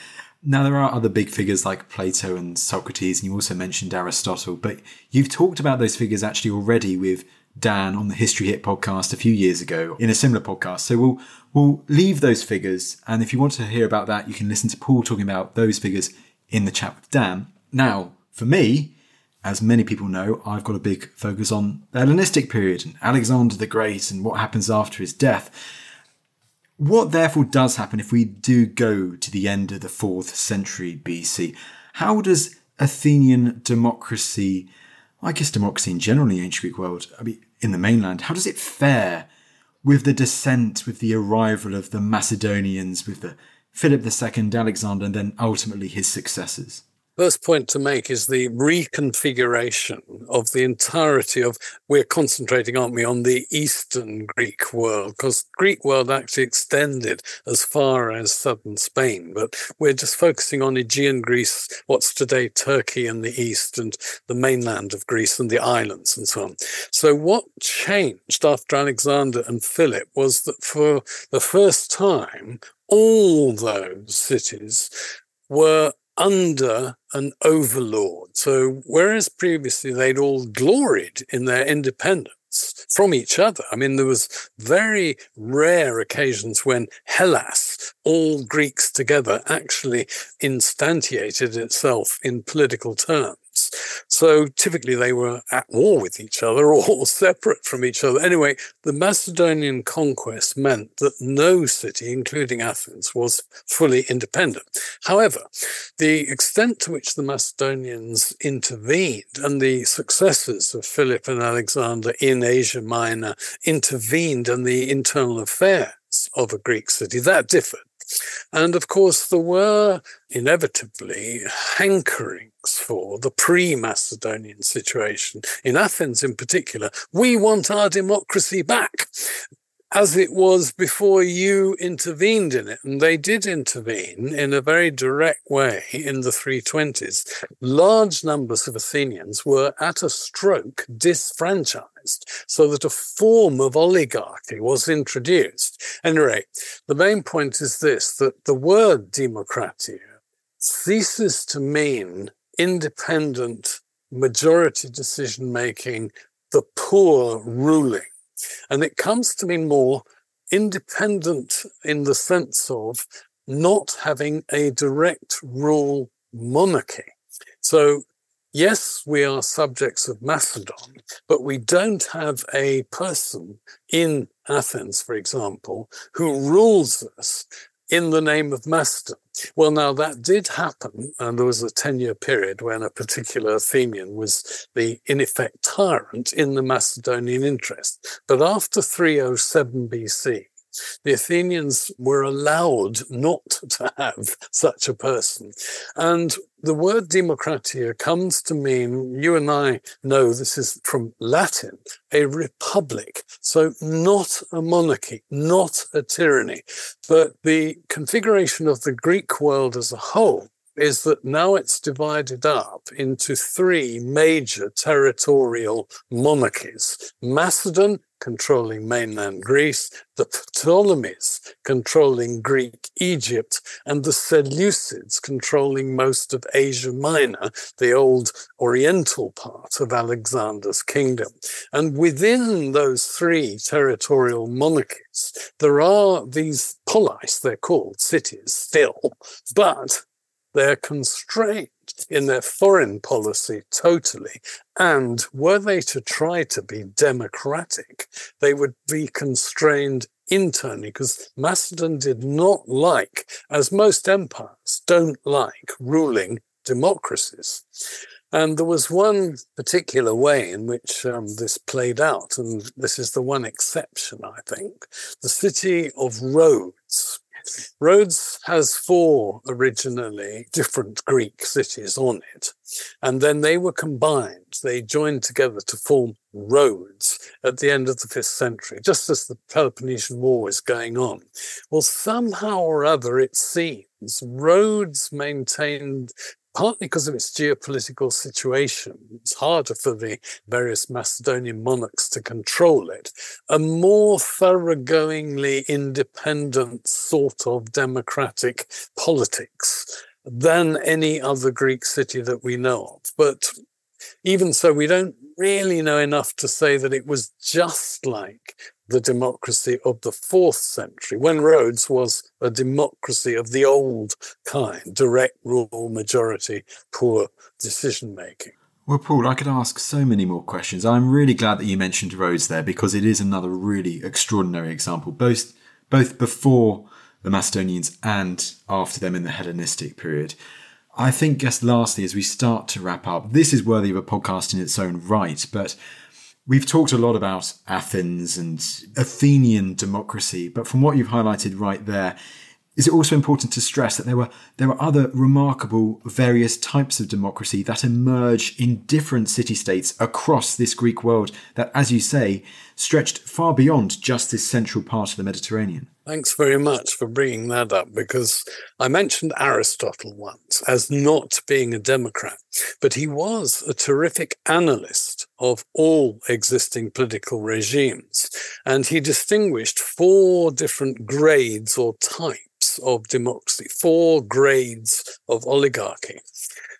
now, there are other big figures like Plato and Socrates, and you also mentioned Aristotle, but you've talked about those figures actually already with Dan on the History Hit podcast a few years ago in a similar podcast. So we'll we'll leave those figures, and if you want to hear about that, you can listen to Paul talking about those figures in the chat with Dan. Now, for me, as many people know, I've got a big focus on the Hellenistic period and Alexander the Great and what happens after his death. What therefore does happen if we do go to the end of the 4th century BC? How does Athenian democracy, I guess democracy in general in the ancient Greek world, I mean, in the mainland, how does it fare with the descent, with the arrival of the Macedonians, with the Philip II, Alexander, and then ultimately his successors? First point to make is the reconfiguration of the entirety of, we're concentrating, aren't we, on the Eastern Greek world, because Greek world actually extended as far as southern Spain, but we're just focusing on Aegean Greece, what's today Turkey and the East, and the mainland of Greece and the islands and so on. So what changed after Alexander and Philip was that for the first time, all those cities were under an overlord. So, whereas previously they'd all gloried in their independence from each other, I mean, there was very rare occasions when Hellas, all Greeks together, actually instantiated itself in political terms. So typically they were at war with each other (laughs) or separate from each other. Anyway, the Macedonian conquest meant that no city, including Athens, was fully independent. However, the extent to which the Macedonians intervened and the successors of Philip and Alexander in Asia Minor intervened in the internal affairs of a Greek city, that differed. And of course, there were inevitably hankerings for the pre Macedonian situation. In Athens, in particular, we want our democracy back as it was before you intervened in it. And they did intervene in a very direct way in the 320s. Large numbers of Athenians were at a stroke disfranchised, so that a form of oligarchy was introduced. Anyway, the main point is this that the word democratia ceases to mean independent majority decision making, the poor ruling and it comes to mean more independent in the sense of not having a direct rule monarchy. So, yes, we are subjects of Macedon, but we don't have a person in Athens, for example, who rules us in the name of Macedon. Well, now that did happen, and there was a 10 year period when a particular Athenian was the, in effect, tyrant in the Macedonian interest. But after 307 BC, The Athenians were allowed not to have such a person. And the word democratia comes to mean, you and I know this is from Latin, a republic. So not a monarchy, not a tyranny, but the configuration of the Greek world as a whole is that now it's divided up into three major territorial monarchies Macedon, controlling mainland Greece, the Ptolemies controlling Greek Egypt, and the Seleucids controlling most of Asia Minor, the old oriental part of Alexander's kingdom. And within those three territorial monarchies, there are these polis, they're called cities still, but they're constrained in their foreign policy totally. And were they to try to be democratic, they would be constrained internally because Macedon did not like, as most empires don't like, ruling democracies. And there was one particular way in which um, this played out, and this is the one exception, I think. The city of Rhodes Rhodes has four originally different Greek cities on it, and then they were combined. They joined together to form Rhodes at the end of the fifth century, just as the Peloponnesian War was going on. Well, somehow or other, it seems Rhodes maintained partly because of its geopolitical situation. It's harder for the various Macedonian monarchs to control it. A more thoroughgoingly independent sort of democratic politics than any other Greek city that we know of. But even so, we don't really know enough to say that it was just like the democracy of the fourth century, when Rhodes was a democracy of the old kind, direct rule, majority, poor decision making. Well, Paul, I could ask so many more questions. I'm really glad that you mentioned Rhodes there because it is another really extraordinary example, both both before the Macedonians and after them in the Hellenistic period. I think, just lastly, as we start to wrap up, this is worthy of a podcast in its own right, but We've talked a lot about Athens and Athenian democracy, but from what you've highlighted right there, is it also important to stress that there were there were other remarkable various types of democracy that emerged in different city states across this Greek world that, as you say, stretched far beyond just this central part of the Mediterranean? Thanks very much for bringing that up because I mentioned Aristotle once as not being a Democrat, but he was a terrific analyst of all existing political regimes. And he distinguished four different grades or types of democracy, four grades of oligarchy.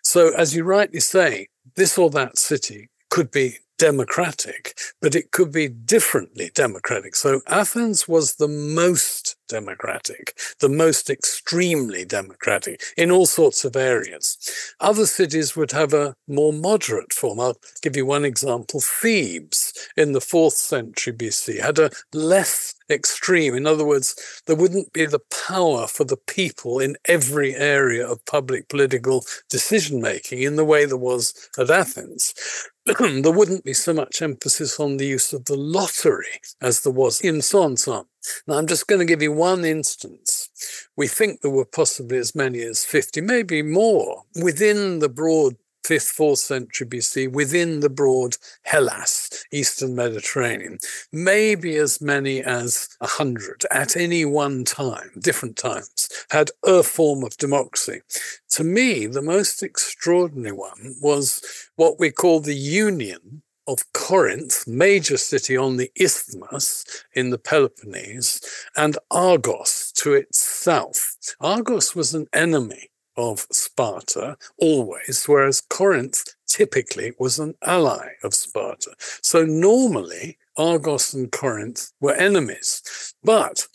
So, as you rightly say, this or that city could be democratic, but it could be differently democratic. So Athens was the most democratic, the most extremely democratic in all sorts of areas. Other cities would have a more moderate form. I'll give you one example. Thebes in the fourth century BC had a less extreme. In other words, there wouldn't be the power for the people in every area of public political decision making in the way there was at Athens. (clears throat) there wouldn't be so much emphasis on the use of the lottery as there was in Sonson. Now, I'm just going to give you one instance. We think there were possibly as many as 50, maybe more, within the broad fifth, fourth century BC within the broad Hellas, Eastern Mediterranean, maybe as many as a hundred at any one time, different times, had a form of democracy. To me, the most extraordinary one was what we call the union of Corinth, major city on the isthmus in the Peloponnese, and Argos to its south. Argos was an enemy of Sparta always, whereas Corinth typically was an ally of Sparta. So normally, Argos and Corinth were enemies. But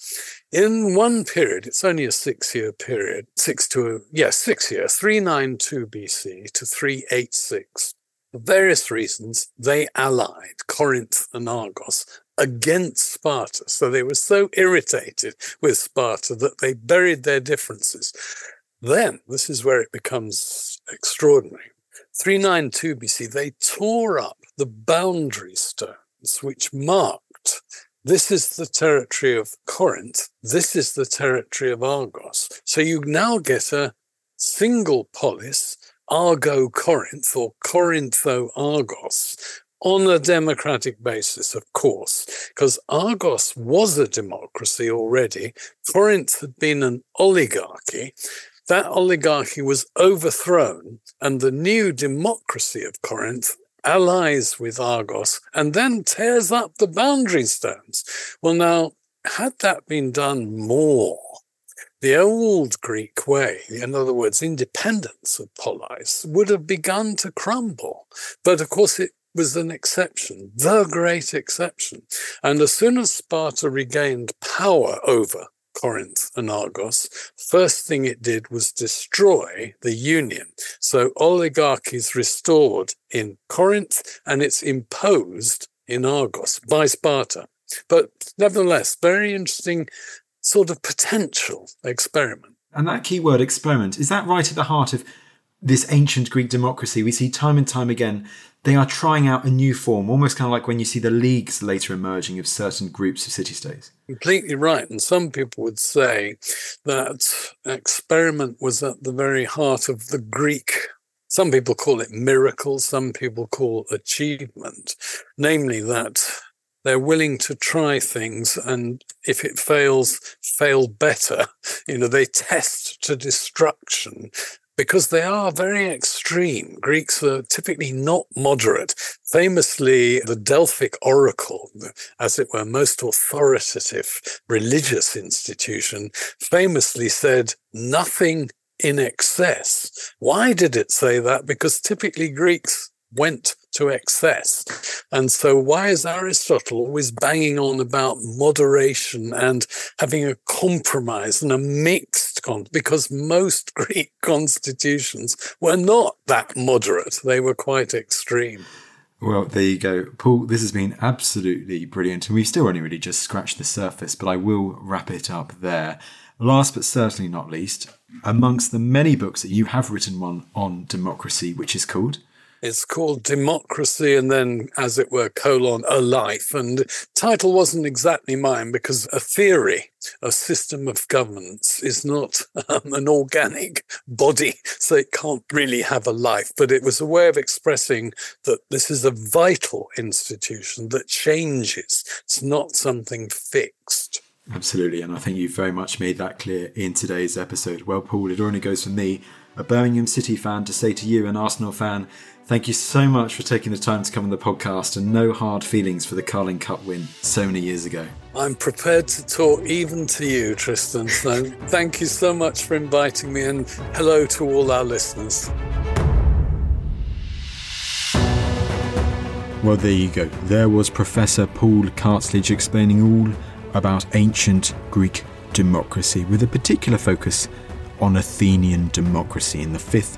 in one period, it's only a six year period, six to, yes, six year, 392 BC to 386. For various reasons, they allied Corinth and Argos against Sparta. So they were so irritated with Sparta that they buried their differences. Then, this is where it becomes extraordinary. 392 BC, they tore up the boundary stones which marked this is the territory of Corinth, this is the territory of Argos. So you now get a single polis, Argo Corinth or Corintho Argos, on a democratic basis, of course, because Argos was a democracy already. Corinth had been an oligarchy. That oligarchy was overthrown, and the new democracy of Corinth allies with Argos and then tears up the boundary stones. Well, now, had that been done more, the old Greek way, in other words, independence of polis, would have begun to crumble. But of course, it was an exception, the great exception. And as soon as Sparta regained power over Corinth and Argos, first thing it did was destroy the union. So oligarchies restored in Corinth and it's imposed in Argos by Sparta. But nevertheless, very interesting sort of potential experiment. And that key word, experiment, is that right at the heart of this ancient Greek democracy? We see time and time again they are trying out a new form, almost kind of like when you see the leagues later emerging of certain groups of city states. Completely right. And some people would say that experiment was at the very heart of the Greek. Some people call it miracle, some people call achievement, namely that they're willing to try things and if it fails fail better (laughs) you know they test to destruction because they are very extreme. Greeks were typically not moderate. Famously, the Delphic oracle, as it were, most authoritative religious institution, famously said, nothing in excess. Why did it say that? Because typically Greeks went to excess. And so, why is Aristotle always banging on about moderation and having a compromise and a mixed con? Because most (laughs) Greek constitutions were not that moderate, they were quite extreme. Well, there you go. Paul, this has been absolutely brilliant. And we've still only really just scratched the surface, but I will wrap it up there. Last but certainly not least, amongst the many books that you have written one on democracy, which is called it's called Democracy and then, as it were, colon, a life. And title wasn't exactly mine because a theory, a system of governance is not um, an organic body, so it can't really have a life. But it was a way of expressing that this is a vital institution that changes. It's not something fixed. Absolutely. And I think you've very much made that clear in today's episode. Well, Paul, it only goes for me, a Birmingham City fan, to say to you, an Arsenal fan, Thank you so much for taking the time to come on the podcast and no hard feelings for the Carling Cup win so many years ago. I'm prepared to talk even to you, Tristan. So (laughs) thank you so much for inviting me and hello to all our listeners. Well, there you go. There was Professor Paul Cartledge explaining all about ancient Greek democracy with a particular focus on Athenian democracy in the 5th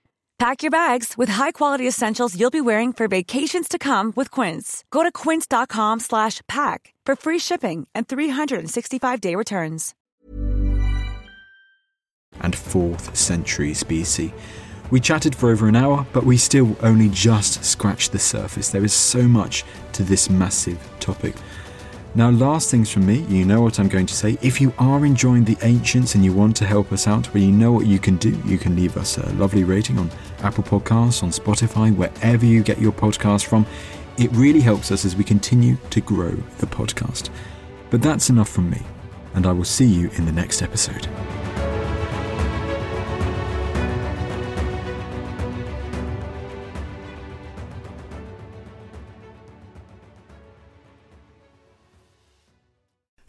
Pack your bags with high-quality essentials you'll be wearing for vacations to come with Quince. Go to quince.com slash pack for free shipping and 365-day returns. And 4th centuries BC. We chatted for over an hour, but we still only just scratched the surface. There is so much to this massive topic. Now, last things from me, you know what I'm going to say. If you are enjoying the ancients and you want to help us out, well, you know what you can do. You can leave us a lovely rating on Apple Podcasts, on Spotify, wherever you get your podcast from. It really helps us as we continue to grow the podcast. But that's enough from me, and I will see you in the next episode.